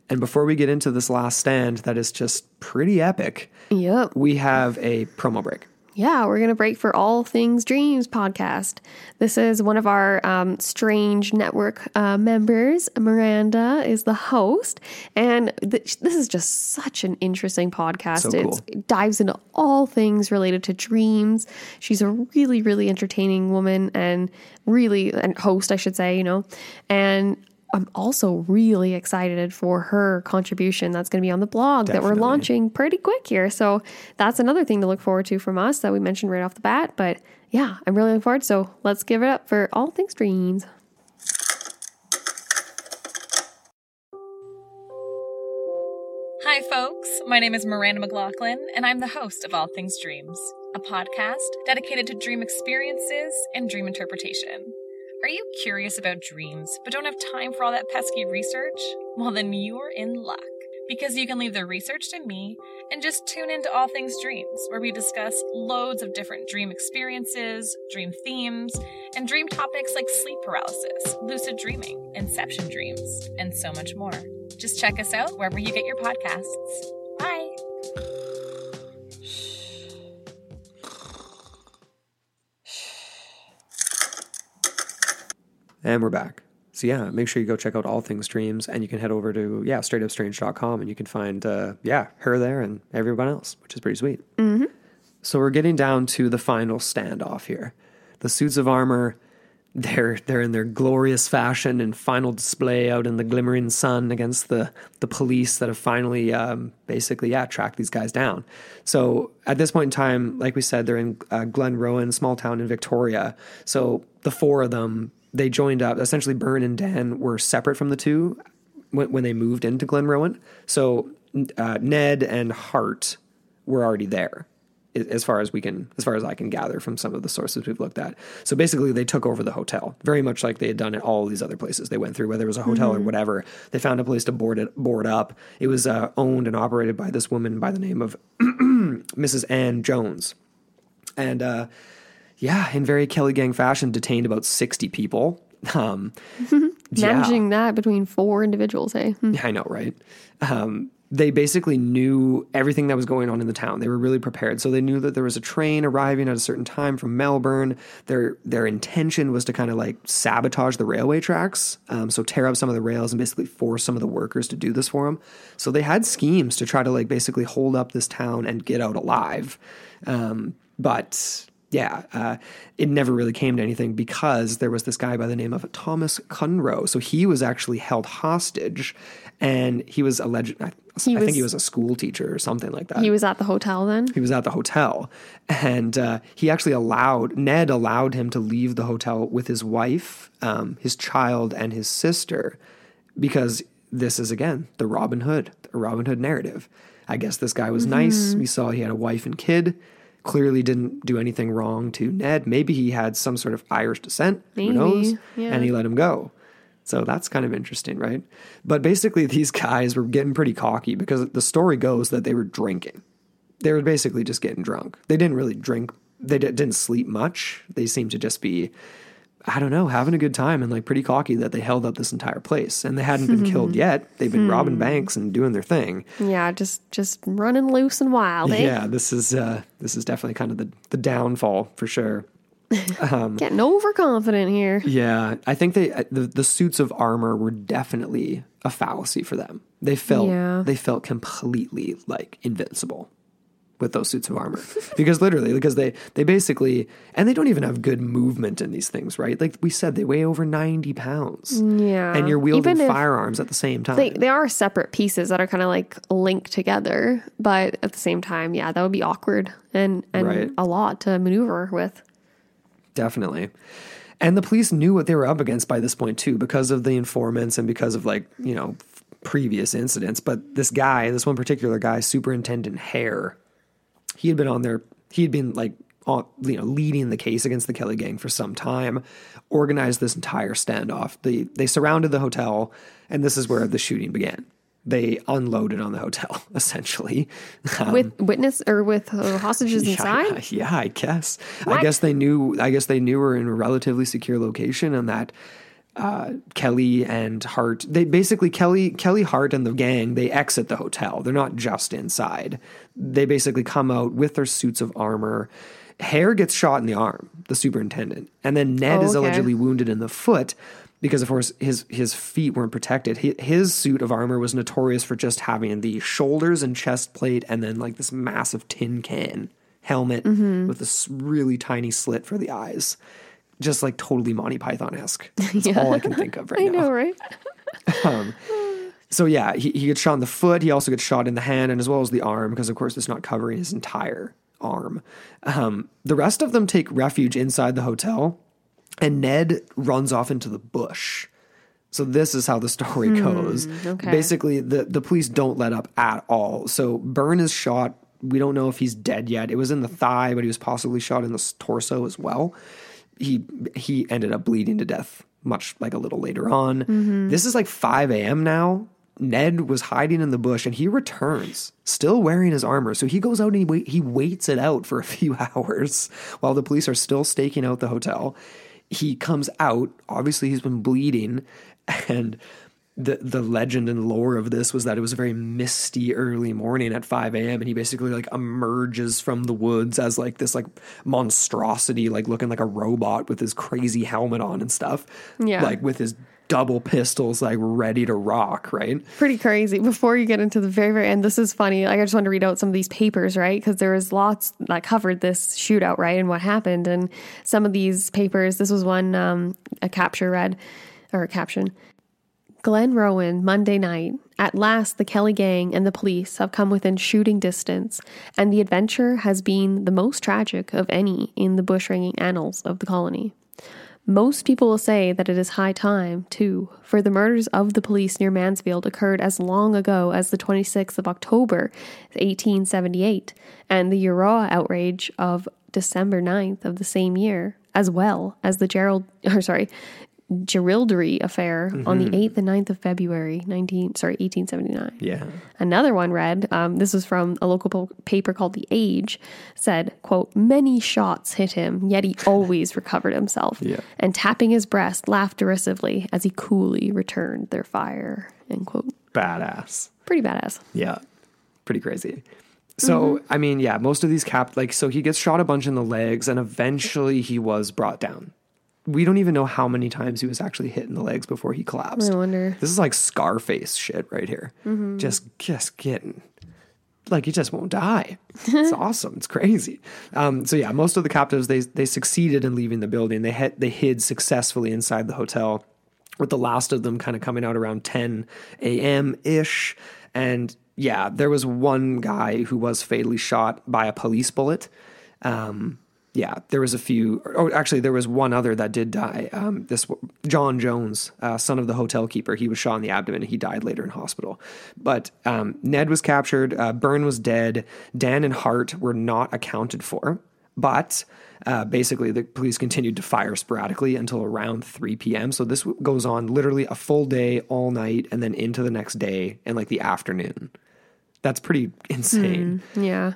A: and before we get into this last stand that is just pretty epic
B: yep.
A: we have a promo break
B: Yeah, we're going to break for All Things Dreams podcast. This is one of our um, Strange Network uh, members. Miranda is the host. And th- this is just such an interesting podcast.
A: So cool.
B: It dives into all things related to dreams. She's a really, really entertaining woman and really, and host, I should say, you know. And I'm also really excited for her contribution that's going to be on the blog that we're launching pretty quick here. So that's another thing to look forward to from us that we mentioned right off the bat. But yeah, I'm really looking forward. So let's give it up for all things dreams.
C: Hi, folks. My name is Miranda McLaughlin, and I'm the host of All Things Dreams. a podcast dedicated to dream experiences and dream interpretation. Are you curious about dreams but don't have time for all that pesky research? Well, then you're in luck because you can leave the research to me and just tune into All Things Dreams, where we discuss loads of different dream experiences, dream themes, and dream topics like sleep paralysis, lucid dreaming, inception dreams, and so much more. Just check us out wherever you get your podcasts.
A: And we're back. So yeah, make sure you go check out All Things Dreams, and you can head over to yeah straightupstrange.com, and you can find uh, yeah her there and everyone else, which is pretty sweet. Mm-hmm. So we're getting down to the final standoff here. The suits of armor, they're they're in their glorious fashion and final display out in the glimmering sun against the the police that have finally um, basically yeah tracked these guys down. So at this point in time, like we said, they're in uh, Glenrowan, small town in Victoria. So the four of them they joined up. Essentially, Byrne and Dan were separate from the two when, when they moved into Glenrowan. So uh, Ned and Hart were already there, as far as we can, as far as I can gather from some of the sources we've looked at. So basically, they took over the hotel, very much like they had done at all these other places they went through, whether it was a hotel or whatever. They found a place to board it, board up. It was uh, owned and operated by this woman by the name of *clears throat* Mrs. Ann Jones, and. uh yeah, in very Kelly Gang fashion, detained about 60 people. Um, *laughs* yeah.
B: Managing that between four individuals, eh? Hmm.
A: I know, right? Um, they basically knew everything that was going on in the town. They were really prepared. So they knew that there was a train arriving at a certain time from Melbourne. Their their intention was to kind of like sabotage the railway tracks. Um, so tear up some of the rails and basically force some of the workers to do this for them. So they had schemes to try to like basically hold up this town and get out alive. Um, but yeah, uh, it never really came to anything because there was this guy by the name of Thomas Curnow. So he was actually held hostage, and he was alleged. I,
B: He
A: I think he was a school teacher or something like that.
B: He was at the hotel then.
A: He was at the hotel, and uh, he actually allowed Ned allowed him to leave the hotel with his wife, um, his child, and his sister, because this is again the Robin Hood, the Robin Hood narrative. I guess this guy was nice. We saw he had a wife and kid. Clearly didn't do anything wrong to Ned. Maybe he had some sort of Irish descent.
B: Maybe,
A: Who knows?
B: yeah.
A: And he let him go. So that's kind of interesting, right? But basically, these guys were getting pretty cocky because the story goes that they were drinking they were basically just getting drunk. They didn't really drink. They di- didn't sleep much. They seemed to just be, I don't know, having a good time and like pretty cocky that they held up this entire place. And they hadn't been *laughs* killed yet. They've been robbing banks and doing their thing.
B: Yeah, just just running loose and wild, eh?
A: Yeah, this is uh, this is definitely kind of the the downfall for sure. *laughs*
B: Getting overconfident here.
A: Yeah, I think they uh, the the suits of armor were definitely a fallacy for them. They felt
B: Yeah.
A: they felt completely like invincible with those suits of armor *laughs* because literally because they they basically and they don't even have good movement in these things, right? Like we said, they weigh over ninety pounds.
B: Yeah.
A: and you're wielding firearms at the same time.
B: They, they are separate pieces that are kind of like linked together, but at the same time, yeah, that would be awkward and, and
A: Right.
B: a lot to maneuver with.
A: Definitely. And the police knew what they were up against by this point too, because of the informants and because of like, you know, previous incidents. But this guy, this one particular guy, Superintendent Hare, he had been on there, he had been like, on, you know, leading the case against the Kelly gang for some time, organized this entire standoff. They, they surrounded the hotel, and this is where the shooting began. They unloaded on the hotel, *laughs* essentially. Um,
B: with witness or with uh, hostages inside? *laughs*
A: yeah, I guess. I guess they knew. I guess they knew we're in a relatively secure location, and that uh, Kelly and Hart. They basically Kelly, Kelly Hart, and the gang. They exit the hotel. They're not just inside. They basically come out with their suits of armor. Hare gets shot in the arm, the superintendent, and then Ned
B: Oh,
A: is
B: okay.
A: allegedly wounded in the foot because, of course, his his feet weren't protected. Hi- His suit of armor was notorious for just having the shoulders and chest plate, and then like this massive tin can helmet
B: Mm-hmm.
A: with this really tiny slit for the eyes, just like totally Monty Python esque. That's *laughs* all I can think of right
B: I
A: now.
B: know, right? *laughs* *laughs*
A: So yeah, he, he gets shot in the foot. He also gets shot in the hand and as well as the arm because of course it's not covering his entire arm. Um, the rest of them take refuge inside the hotel, and Ned runs off into the bush. So this is how the story goes.
B: okay.
A: Basically, the the police don't let up at all. So Byrne is shot We don't know if he's dead yet. It was in the thigh, but he was possibly shot in the torso as well. He he ended up bleeding to death much like a little later on. This is like 5 a.m. now. Ned was hiding in the bush and he returns, still wearing his armor. So he goes out and he, wait, he waits it out for a *laughs* few hours while the police are still staking out the hotel. He comes out. Obviously, he's been bleeding. And the, the legend and lore of this was that it was a very misty early morning at 5 a.m. And he basically like emerges from the woods as like this like monstrosity, like looking like a robot with his crazy helmet on and stuff.
B: Yeah.
A: Like with his double pistols like ready to rock, right?
B: pretty crazy. Before you get into the very, very end, this is funny. Like, I just want to read out some of these papers, right? Because there was lots that covered this shootout, right? And what happened. And some of these papers, this was one, um, a capture read, or a caption. Glenrowan, Monday night. At last, the Kelly gang and the police have come within shooting distance, and the adventure has been the most tragic of any in the bushranging annals of the colony. Most people will say that it is high time, too, for the murders of the police near Mansfield occurred as long ago as the 26th of October, 1878, and the Euroa outrage of December 9th of the same year, as well as the Gerald, *laughs* or sorry, Geraldry affair on the 8th and 9th of February, 19, sorry, 1879.
A: Yeah.
B: Another one read, um, this was from a local po- paper called The Age, said, quote, many shots hit him, yet he *laughs* always recovered himself.
A: Yeah.
B: And tapping his breast, laughed derisively as he coolly returned their fire, end quote.
A: Badass.
B: Pretty badass.
A: Yeah. Pretty crazy. So, I mean, yeah, most of these cap, like, so he gets shot a bunch in the legs and eventually he was brought down. We don't even know how many times he was actually hit in the legs before he collapsed.
B: I wonder.
A: This is like Scarface shit right here. Just, just getting, like, he just won't die. It's *laughs* awesome. It's crazy. Um, so yeah, most of the captives they they succeeded in leaving the building. They hid they hid successfully inside the hotel, with the last of them kind of coming out around 10 a.m. ish. And yeah, there was one guy who was fatally shot by a police bullet. Um, yeah, there was a few. Oh, actually, there was one other that did die. Um, this John Jones, uh, son of the hotel keeper, he was shot in the abdomen. and He died later in hospital. But um, Ned was captured. Uh, Byrne was dead. Dan and Hart were not accounted for. But uh, basically, the police continued to fire sporadically until around 3 p.m. So this goes on literally a full day, all night, and then into the next day and like the afternoon. That's pretty insane.
B: Yeah.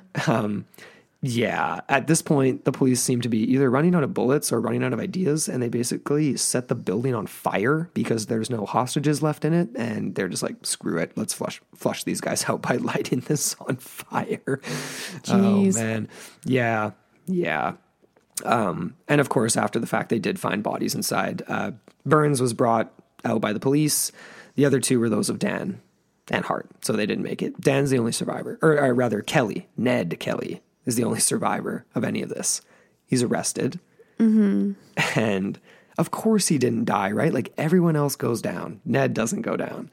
A: Yeah, at this point, the police seem to be either running out of bullets or running out of ideas, and they basically set the building on fire because there's no hostages left in it, and they're just like, "Screw it, let's flush flush these guys *laughs* out by lighting this on fire."
B: Jeez.
A: Oh man, yeah, yeah. Um, and of course, after the fact, they did find bodies inside. Uh, Burns was brought out by the police. The other two were those of Dan and Hart, so they didn't make it. Dan's the only survivor, or, or rather, Kelly, Ned Kelly, is the only survivor of any of this. He's arrested. And of course, he didn't die, right? Like everyone else goes down. Ned doesn't go down.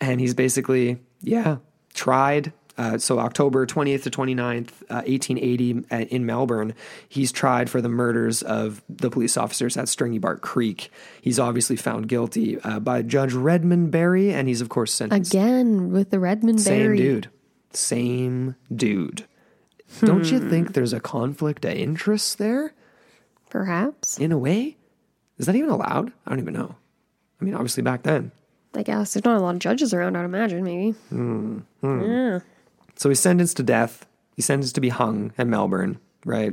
A: And he's basically, yeah, tried. Uh, so October 20th to 29th, uh, 1880 uh, in Melbourne, he's tried for the murders of the police officers at Stringy Bark Creek. He's obviously found guilty uh, by Judge Redmond Barry, and he's of course sentenced.
B: Again with the Redmond
A: Same
B: Barry.
A: dude. Same dude. Don't you
B: Hmm.
A: think there's a conflict of interest there
B: Perhaps.
A: in a way? Is that even allowed? I don't even know. I mean, obviously back then.
B: I guess. There's not a lot of judges around, I'd imagine, maybe. Yeah.
A: So he's sentenced to death. He's sentenced to be hung at Melbourne, right?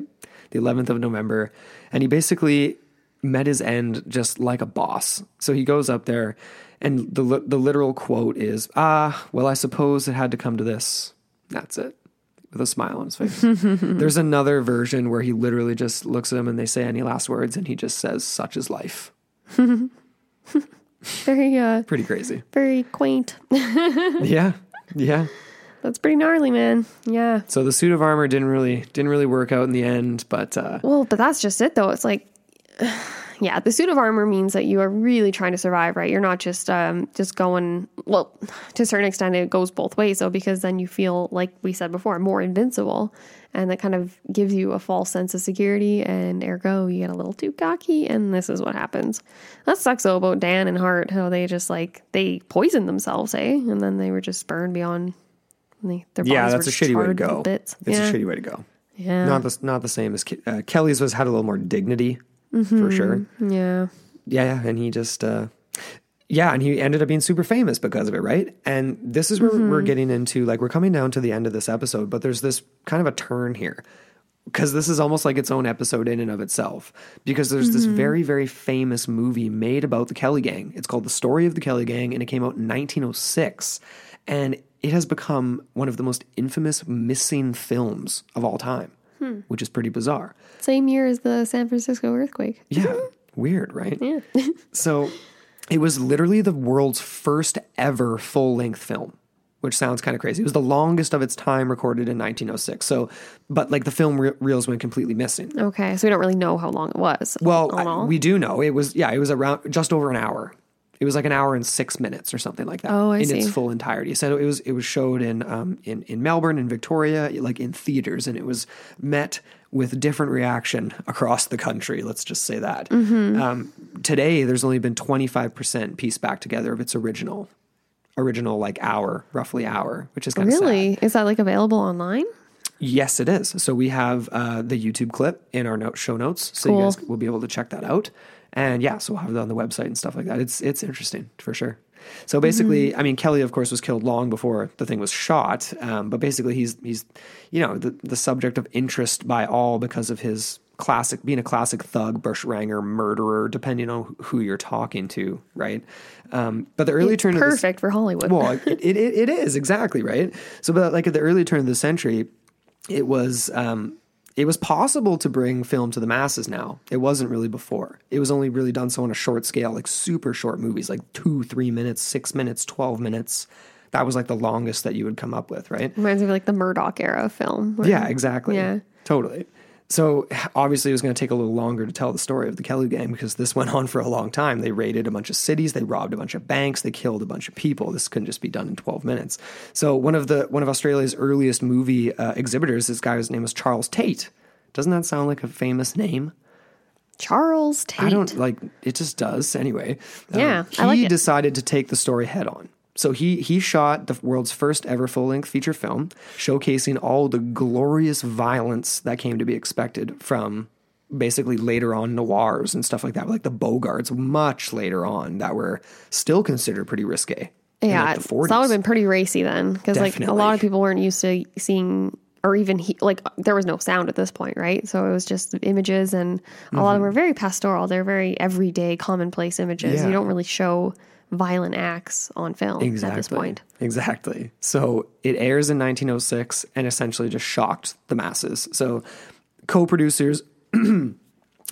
A: The 11th of November. And he basically met his end just like a boss. So he goes up there, and the, the literal quote is, Ah, well, I suppose it had to come to this. That's it. With a smile on his face. *laughs* There's another version where he literally just looks at him and they say any last words, and he just says, Such is life. *laughs*
B: Very, uh,
A: Pretty crazy.
B: very quaint. *laughs*
A: yeah. Yeah.
B: That's pretty gnarly, man. Yeah.
A: So the suit of armor didn't really didn't really work out in the end, but uh,
B: Well, but that's just it, though. It's like, yeah, the suit of armor means that you are really trying to survive, right? You're not just um just going. Well, to a certain extent, it goes both ways, though, because then you feel like we said before, more invincible, and that kind of gives you a false sense of security, and ergo, you get a little too cocky, and this is what happens. That sucks though about Dan and Hart, how they just like they poisoned themselves, eh? And then they were just burned beyond they, their
A: Yeah, that's a shitty way to go.
B: Bits.
A: It's
B: yeah.
A: a shitty way to go.
B: Yeah.
A: Not the not the same as uh, Kelly's was had a little more dignity for
B: Mm-hmm.
A: sure.
B: yeah.
A: Yeah, yeah, and he just uh yeah, and he ended up being super famous because of it, right? And this is where we're getting into like we're coming down to the end of this episode, but there's this kind of a turn here. Because this is almost like its own episode in and of itself. Because there's this very, very famous movie made about the Kelly Gang. It's called The Story of the Kelly Gang, and it came out in 1906. And it has become one of the most infamous missing films of all time, Hmm. which is pretty bizarre.
B: Same year as the San Francisco earthquake.
A: Yeah. *laughs* Weird, right?
B: Yeah. *laughs*
A: So it was literally the world's first ever full length film, which sounds kind of crazy. It was the longest of its time recorded in 1906. So, but like the film re- reels went completely missing.
B: okay. So we don't really know how long it was.
A: Well, I- we do know it was, yeah, it was around just over an hour. It was like an hour and six minutes or something like that
B: Oh, I
A: in
B: see.
A: its full entirety. So it was it was showed in um, in in Melbourne and Victoria, like in theaters, and it was met with different reaction across the country. Let's just say that.
B: Mm-hmm.
A: Um, today, there's only been 25 percent pieced back together of its original original like hour, roughly hour, which is kind of sad.
B: really? Is that like available online?
A: Yes, it is. So we have uh, the YouTube clip in our note, show notes, so you guys will be able to check that out. And yeah, so we'll have it on the website and stuff like that. It's it's interesting for sure. So basically,
B: Mm-hmm.
A: I mean, Kelly, of course, was killed long before the thing was shot. Um, but basically, he's he's you know the the subject of interest by all because of his classic being a classic thug, bushranger, murderer, depending on who you're talking to, right? Um, but the early turn of this,
B: Perfect for Hollywood.
A: well, it, it, *laughs* it, it is exactly right. So, but like at the early turn of the century, it was um, it was possible to bring film to the masses. Now it wasn't really before. It was only really done so on a short scale, like super short movies, like two, three minutes, six minutes, twelve minutes. That was like the longest that you would come up with, right?
B: Reminds me of like the Murdoch era film. where-
A: Yeah, exactly.
B: Yeah.
A: Totally. So obviously it was going to take a little longer to tell the story of the Kelly gang because this went on for a long time. They raided a bunch of cities, they robbed a bunch of banks, they killed a bunch of people. This couldn't just be done in 12 minutes. So one of the one of Australia's earliest movie uh, exhibitors, this guy, guy's name was Charles Tait. Doesn't that sound like a famous name?
B: Charles Tait.
A: I don't like it just does anyway. Um,
B: Yeah,
A: he
B: I like it.
A: decided to take the story head on. So he he shot the world's first ever full length feature film, showcasing all the glorious violence that came to be expected from basically later on noirs and stuff like that, like the Bogarts, much later on that were still considered pretty risque.
B: Yeah,
A: like,
B: so that would have been pretty racy then, because like a lot of people weren't used to seeing or even he, like there was no sound at this point, right? So it was just images, and a lot of them were very pastoral. They're very everyday, commonplace images.
A: Mm-hmm. Yeah.
B: You don't really show violent acts on film
A: Exactly.
B: at this point.
A: Exactly. So it airs in 1906 and essentially just shocked the masses. So co-producers *clears throat*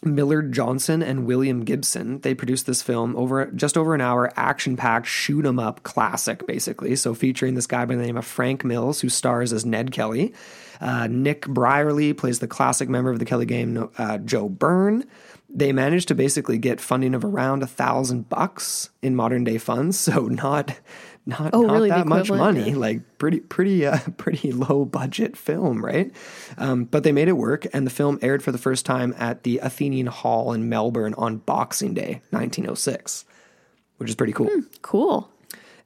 A: Millard Johnson and William Gibson, they produced this film over just over an hour, action-packed, shoot 'em up classic, basically. So featuring this guy by the name of Frank Mills, who stars as Ned Kelly. Uh, Nick Brierley plays the classic member of the Kelly game, uh, Joe Byrne. They managed to basically get funding of around a thousand bucks in modern day funds, *laughs* so not not,
B: Oh,
A: not
B: really?
A: That much money
B: yeah.
A: like pretty pretty uh, *laughs* pretty low budget film, right? Um, but they made it work, and the film aired for the first time at the Athenaeum Hall in Melbourne on Boxing Day, 1906, which is pretty cool.
B: Cool.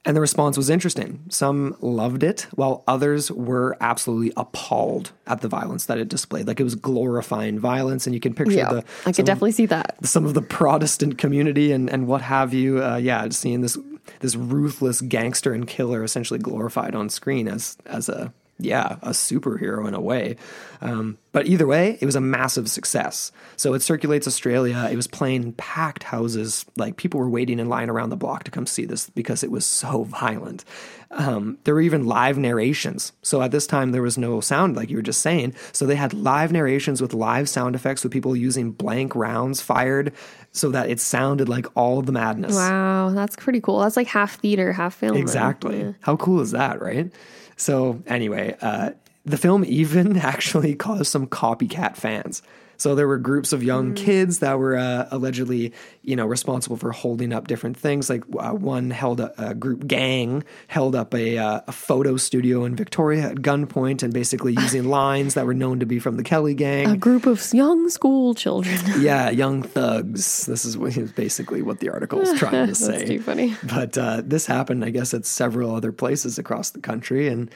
A: And the response was interesting. Some loved it, while others were absolutely appalled at the violence that it displayed. Like it was glorifying violence, and you can picture
B: Yeah,
A: the
B: I could
A: of-
B: definitely see that.
A: some of the Protestant community and, and what have you. Uh, yeah, seeing this this ruthless gangster and killer essentially glorified on screen as as a yeah a superhero in a way. Um, but either way, it was a massive success. So it circulates Australia. It was playing in packed houses. Like people were waiting in line around the block to come see this because it was so violent. Um, there were even live narrations. So at this time, there was no sound, like you were just saying. So they had live narrations with live sound effects with people using blank rounds fired so that it sounded like all the madness.
B: Wow, that's pretty cool. That's like half theater, half film.
A: Exactly.
B: Yeah.
A: How cool is that, right? So, anyway, uh, the film even *laughs* actually caused some copycat fans. So there were groups of young
B: Mm.
A: kids that were uh, allegedly, you know, responsible for holding up different things. Like uh, one held a, a group gang held up a, uh, a photo studio in Victoria at gunpoint and basically *laughs* using lines that were known to be from the Kelly gang.
B: A group of young school children. *laughs*
A: yeah, young thugs. This is what, basically what the article is trying to *laughs* say.
B: That's too funny.
A: But uh, this happened, I guess, at several other places across the country, and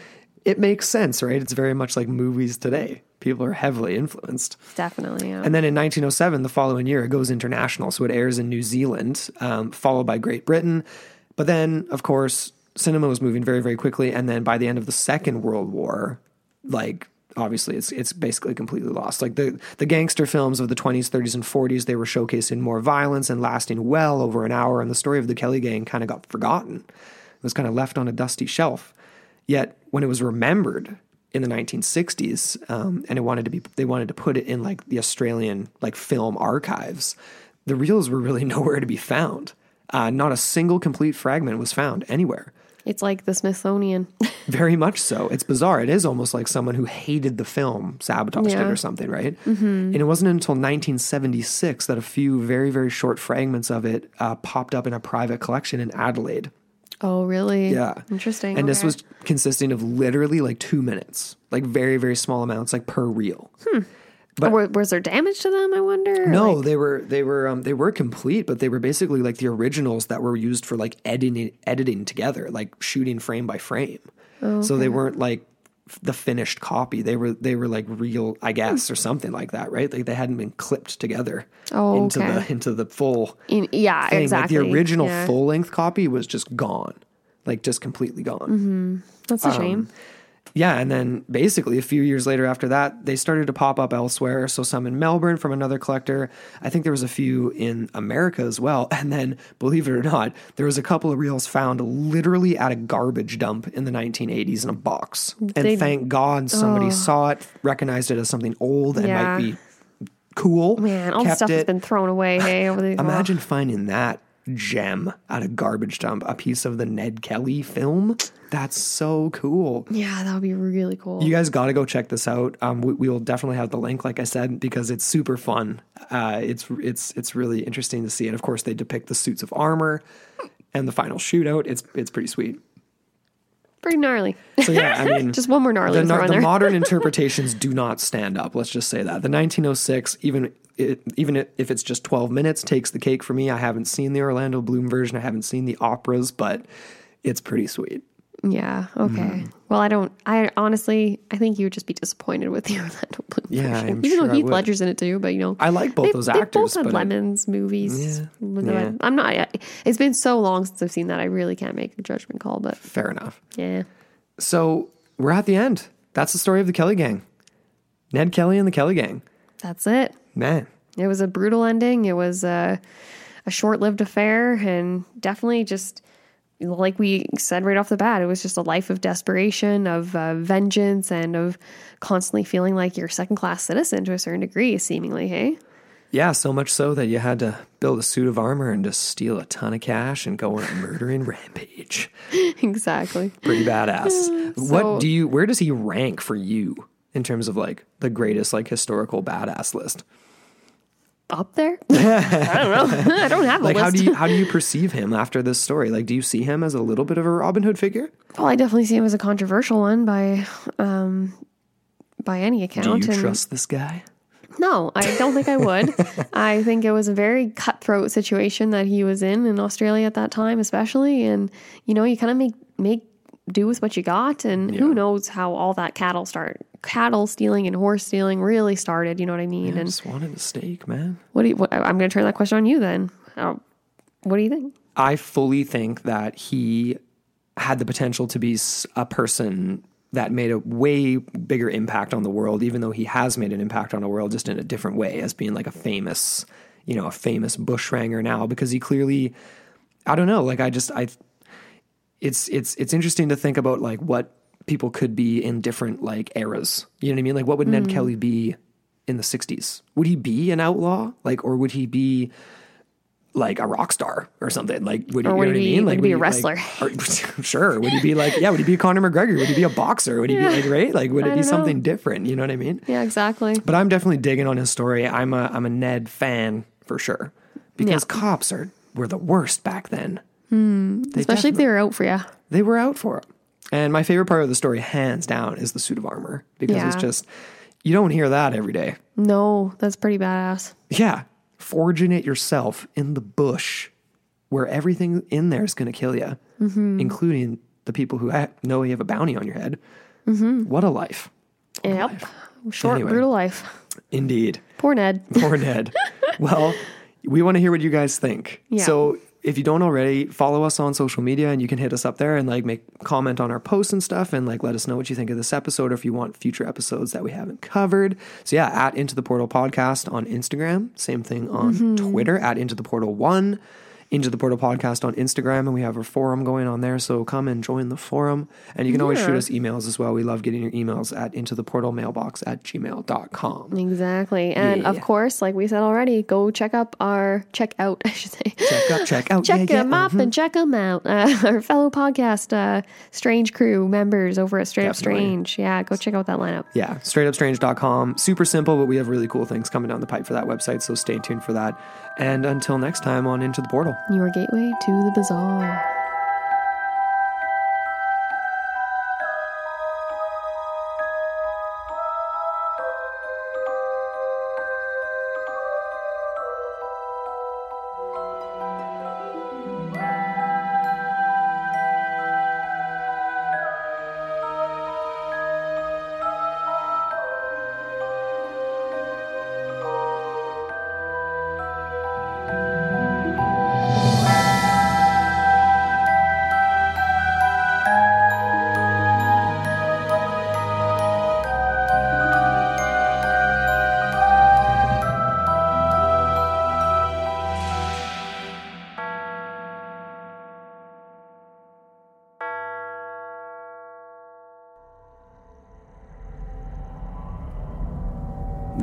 A: it makes sense, right? It's very much like movies today. People are heavily influenced.
B: Definitely. Yeah.
A: And then in 1907, the following year, it goes international. So it airs in New Zealand, um, followed by Great Britain. But then, of course, cinema was moving very, very quickly. And then by the end of the Second World War, like obviously it's it's basically completely lost. Like the the gangster films of the 20s, 30s, and 40s, they were showcasing more violence and lasting well over an hour. And the story of the Kelly Gang kind of got forgotten. It was kind of left on a dusty shelf. Yet when it was remembered in the 1960s, um, and it wanted to be, they wanted to put it in like the Australian like film archives. The reels were really *laughs* nowhere to be found. Uh, not a single complete fragment was found anywhere.
B: it's like the Smithsonian. *laughs*
A: Very much so. It's bizarre. It is almost like someone who hated the film sabotaged it or something, right? Mm-hmm. And it wasn't until 1976 that a few very, very short fragments of it uh, popped up in a private collection in Adelaide.
B: Oh, really?
A: Yeah.
B: Interesting.
A: And this was consisting of literally like two minutes, like very, very small amounts, like per reel. but-
B: Or was there damage to them? I wonder.
A: No,
B: Like-
A: they were they were um, they were complete, but they were basically like the originals that were used for like editing editing together, like shooting frame by frame. So they weren't like the finished copy. They were they were like real, I guess, or something like that, right? Like they hadn't been clipped together
B: Oh,
A: into
B: okay.
A: the into the full
B: In- yeah,
A: thing.
B: exactly.
A: Like the original
B: Yeah.
A: full length copy was just gone, like just completely gone.
B: That's
A: um,
B: a shame.
A: Yeah, and then basically a few years later after that, they started to pop up elsewhere. So some in Melbourne from another collector. I think there was a few in America as well. *laughs* And then, believe it or not, there was a couple of reels found literally at a garbage dump in the 1980s in a box. And
B: They-
A: thank God somebody saw it, recognized it as something old and
B: Yeah.
A: might be cool.
B: Man, all the stuff has been thrown away. Hey, over the *sighs*
A: Imagine finding that gem at a garbage dump, a piece of the Ned Kelly film. That's so cool.
B: Yeah, that would be really cool.
A: You guys got to go check this out. Um, we, we will definitely have the link, like I said, because it's super fun. Uh, it's it's it's really interesting to see, and of course, they depict the suits of armor and the final shootout. It's it's pretty sweet.
B: Pretty gnarly.
A: So yeah, I *laughs* mean,
B: Just one more gnarly
A: the, the modern *laughs* interpretations do not stand up. Let's just say that the 1906, even it, even if it's just 12 minutes, takes the cake for me. I haven't seen the Orlando Bloom version. I haven't seen the operas, but it's pretty sweet.
B: Yeah. Okay.
A: Mm.
B: Well, I don't. I honestly, I think you would just be disappointed with the *laughs* Orlando Bloom
A: Yeah,
B: version,
A: I'm
B: even
A: sure
B: though Heath. Ledger's in it too. But you know,
A: I like both
B: they,
A: those
B: they
A: actors,
B: both had
A: but I-
B: Lemons movies.
A: Yeah, yeah.
B: I'm not. It's been so long since I've seen that. I really can't make a judgment call. But
A: Fair enough.
B: yeah,
A: So we're at the end. That's the story of the Kelly Gang. Ned Kelly and the Kelly Gang.
B: that's it.
A: Man,
B: It was a brutal ending. It was a, a short lived affair, and definitely just like we said right off the bat, it was just a life of desperation, of uh, vengeance, and of constantly feeling like you're a second class citizen to a certain degree, seemingly. Hey,
A: yeah, so much so that you had to build a suit of armor and just steal a ton of cash and go on a murdering *laughs* rampage.
B: exactly.
A: Pretty badass. *sighs*
B: So-
A: what do you? Where does he rank for you in terms of like the greatest like historical badass list?
B: Up there? *laughs* I don't know. *laughs* I don't have a
A: Like
B: list.
A: how do you how do you *laughs* perceive him after this story? Like do you see him as a little bit of a Robin Hood figure?
B: well, I definitely see him as a controversial one by um, by any account.
A: Do you
B: and-
A: trust this guy?
B: No, I don't think I would. I think it was a very cutthroat situation that he was in in Australia at that time, especially. And you know, you kind of make make do with what you got, and who knows how all that cattle start cattle stealing and horse stealing really started. You know what I mean?
A: I
B: And
A: just wanted a steak, man.
B: what do you? What, I'm going to turn that question on you then. Uh, what do you think?
A: I fully think that he had the potential to be a person that made a way bigger impact on the world, even though he has made an impact on the world just in a different way, as being like a famous, you know, a famous bushranger now, because he clearly, I don't know, like I just, I, it's, it's, it's interesting to think about like what people could be in different like eras. You know what I mean? Like what would Ned mm. Kelly be in the 60s? Would he be an outlaw? Like, or would he be, like a rock star or something. Like, would,
B: Or
A: you
B: would
A: know what I mean?
B: would
A: Like,
B: he be a
A: like-
B: wrestler?
A: or- *laughs* sure. Would he be like, yeah? Would he be Conor McGregor? Would he be a boxer? Would he be like, right? Like, would it be
B: don't know.
A: something different? You know what I mean?
B: Yeah, exactly.
A: But I'm definitely digging on his story. I'm a I'm a Ned fan for sure because
B: Yeah.
A: cops are were the worst back then. Hmm. They
B: Especially if they were out for you.
A: they were out for it. And my favorite part of the story, hands down, is the suit of armor because it's just you don't hear that every day.
B: No, that's pretty badass.
A: Yeah, forging it yourself in the bush, where everything in there is going to kill you,
B: Mm-hmm.
A: including the people who know you have a bounty on your head. What a life.
B: Yep. Short,
A: Anyway.
B: brutal life.
A: Indeed.
B: Poor Ned.
A: Poor Ned. *laughs* well, we want to hear what you guys think.
B: Yeah.
A: So if you don't already, follow us on social media and you can hit us up there and like make comment on our posts and stuff and like let us know what you think of this episode or if you want future episodes that we haven't covered. So yeah, at Into the Portal Podcast on Instagram. Same thing on
B: Mm-hmm.
A: Twitter at Into the Portal One. Into the Portal Podcast on Instagram, and we have our forum going on there. So come and join the forum. And you can always shoot us emails as well. We love getting your emails at into the portal mailbox at gmail.com.
B: Exactly. And of course, like we said already, go check up our check out, *laughs* I should say.
A: Check out, check out. *laughs*
B: check
A: yeah, yeah,
B: them up
A: mhm.
B: and check them out. Uh, *laughs* our fellow podcast uh, Strange Crew members over at Straight Up Strange. Yeah, go check out that lineup.
A: Yeah, straightupstrange.com. Super simple, but we have really cool things coming down the pipe for that website, so stay tuned for that. And until next time on Into the Portal.
B: Your gateway to the bizarre.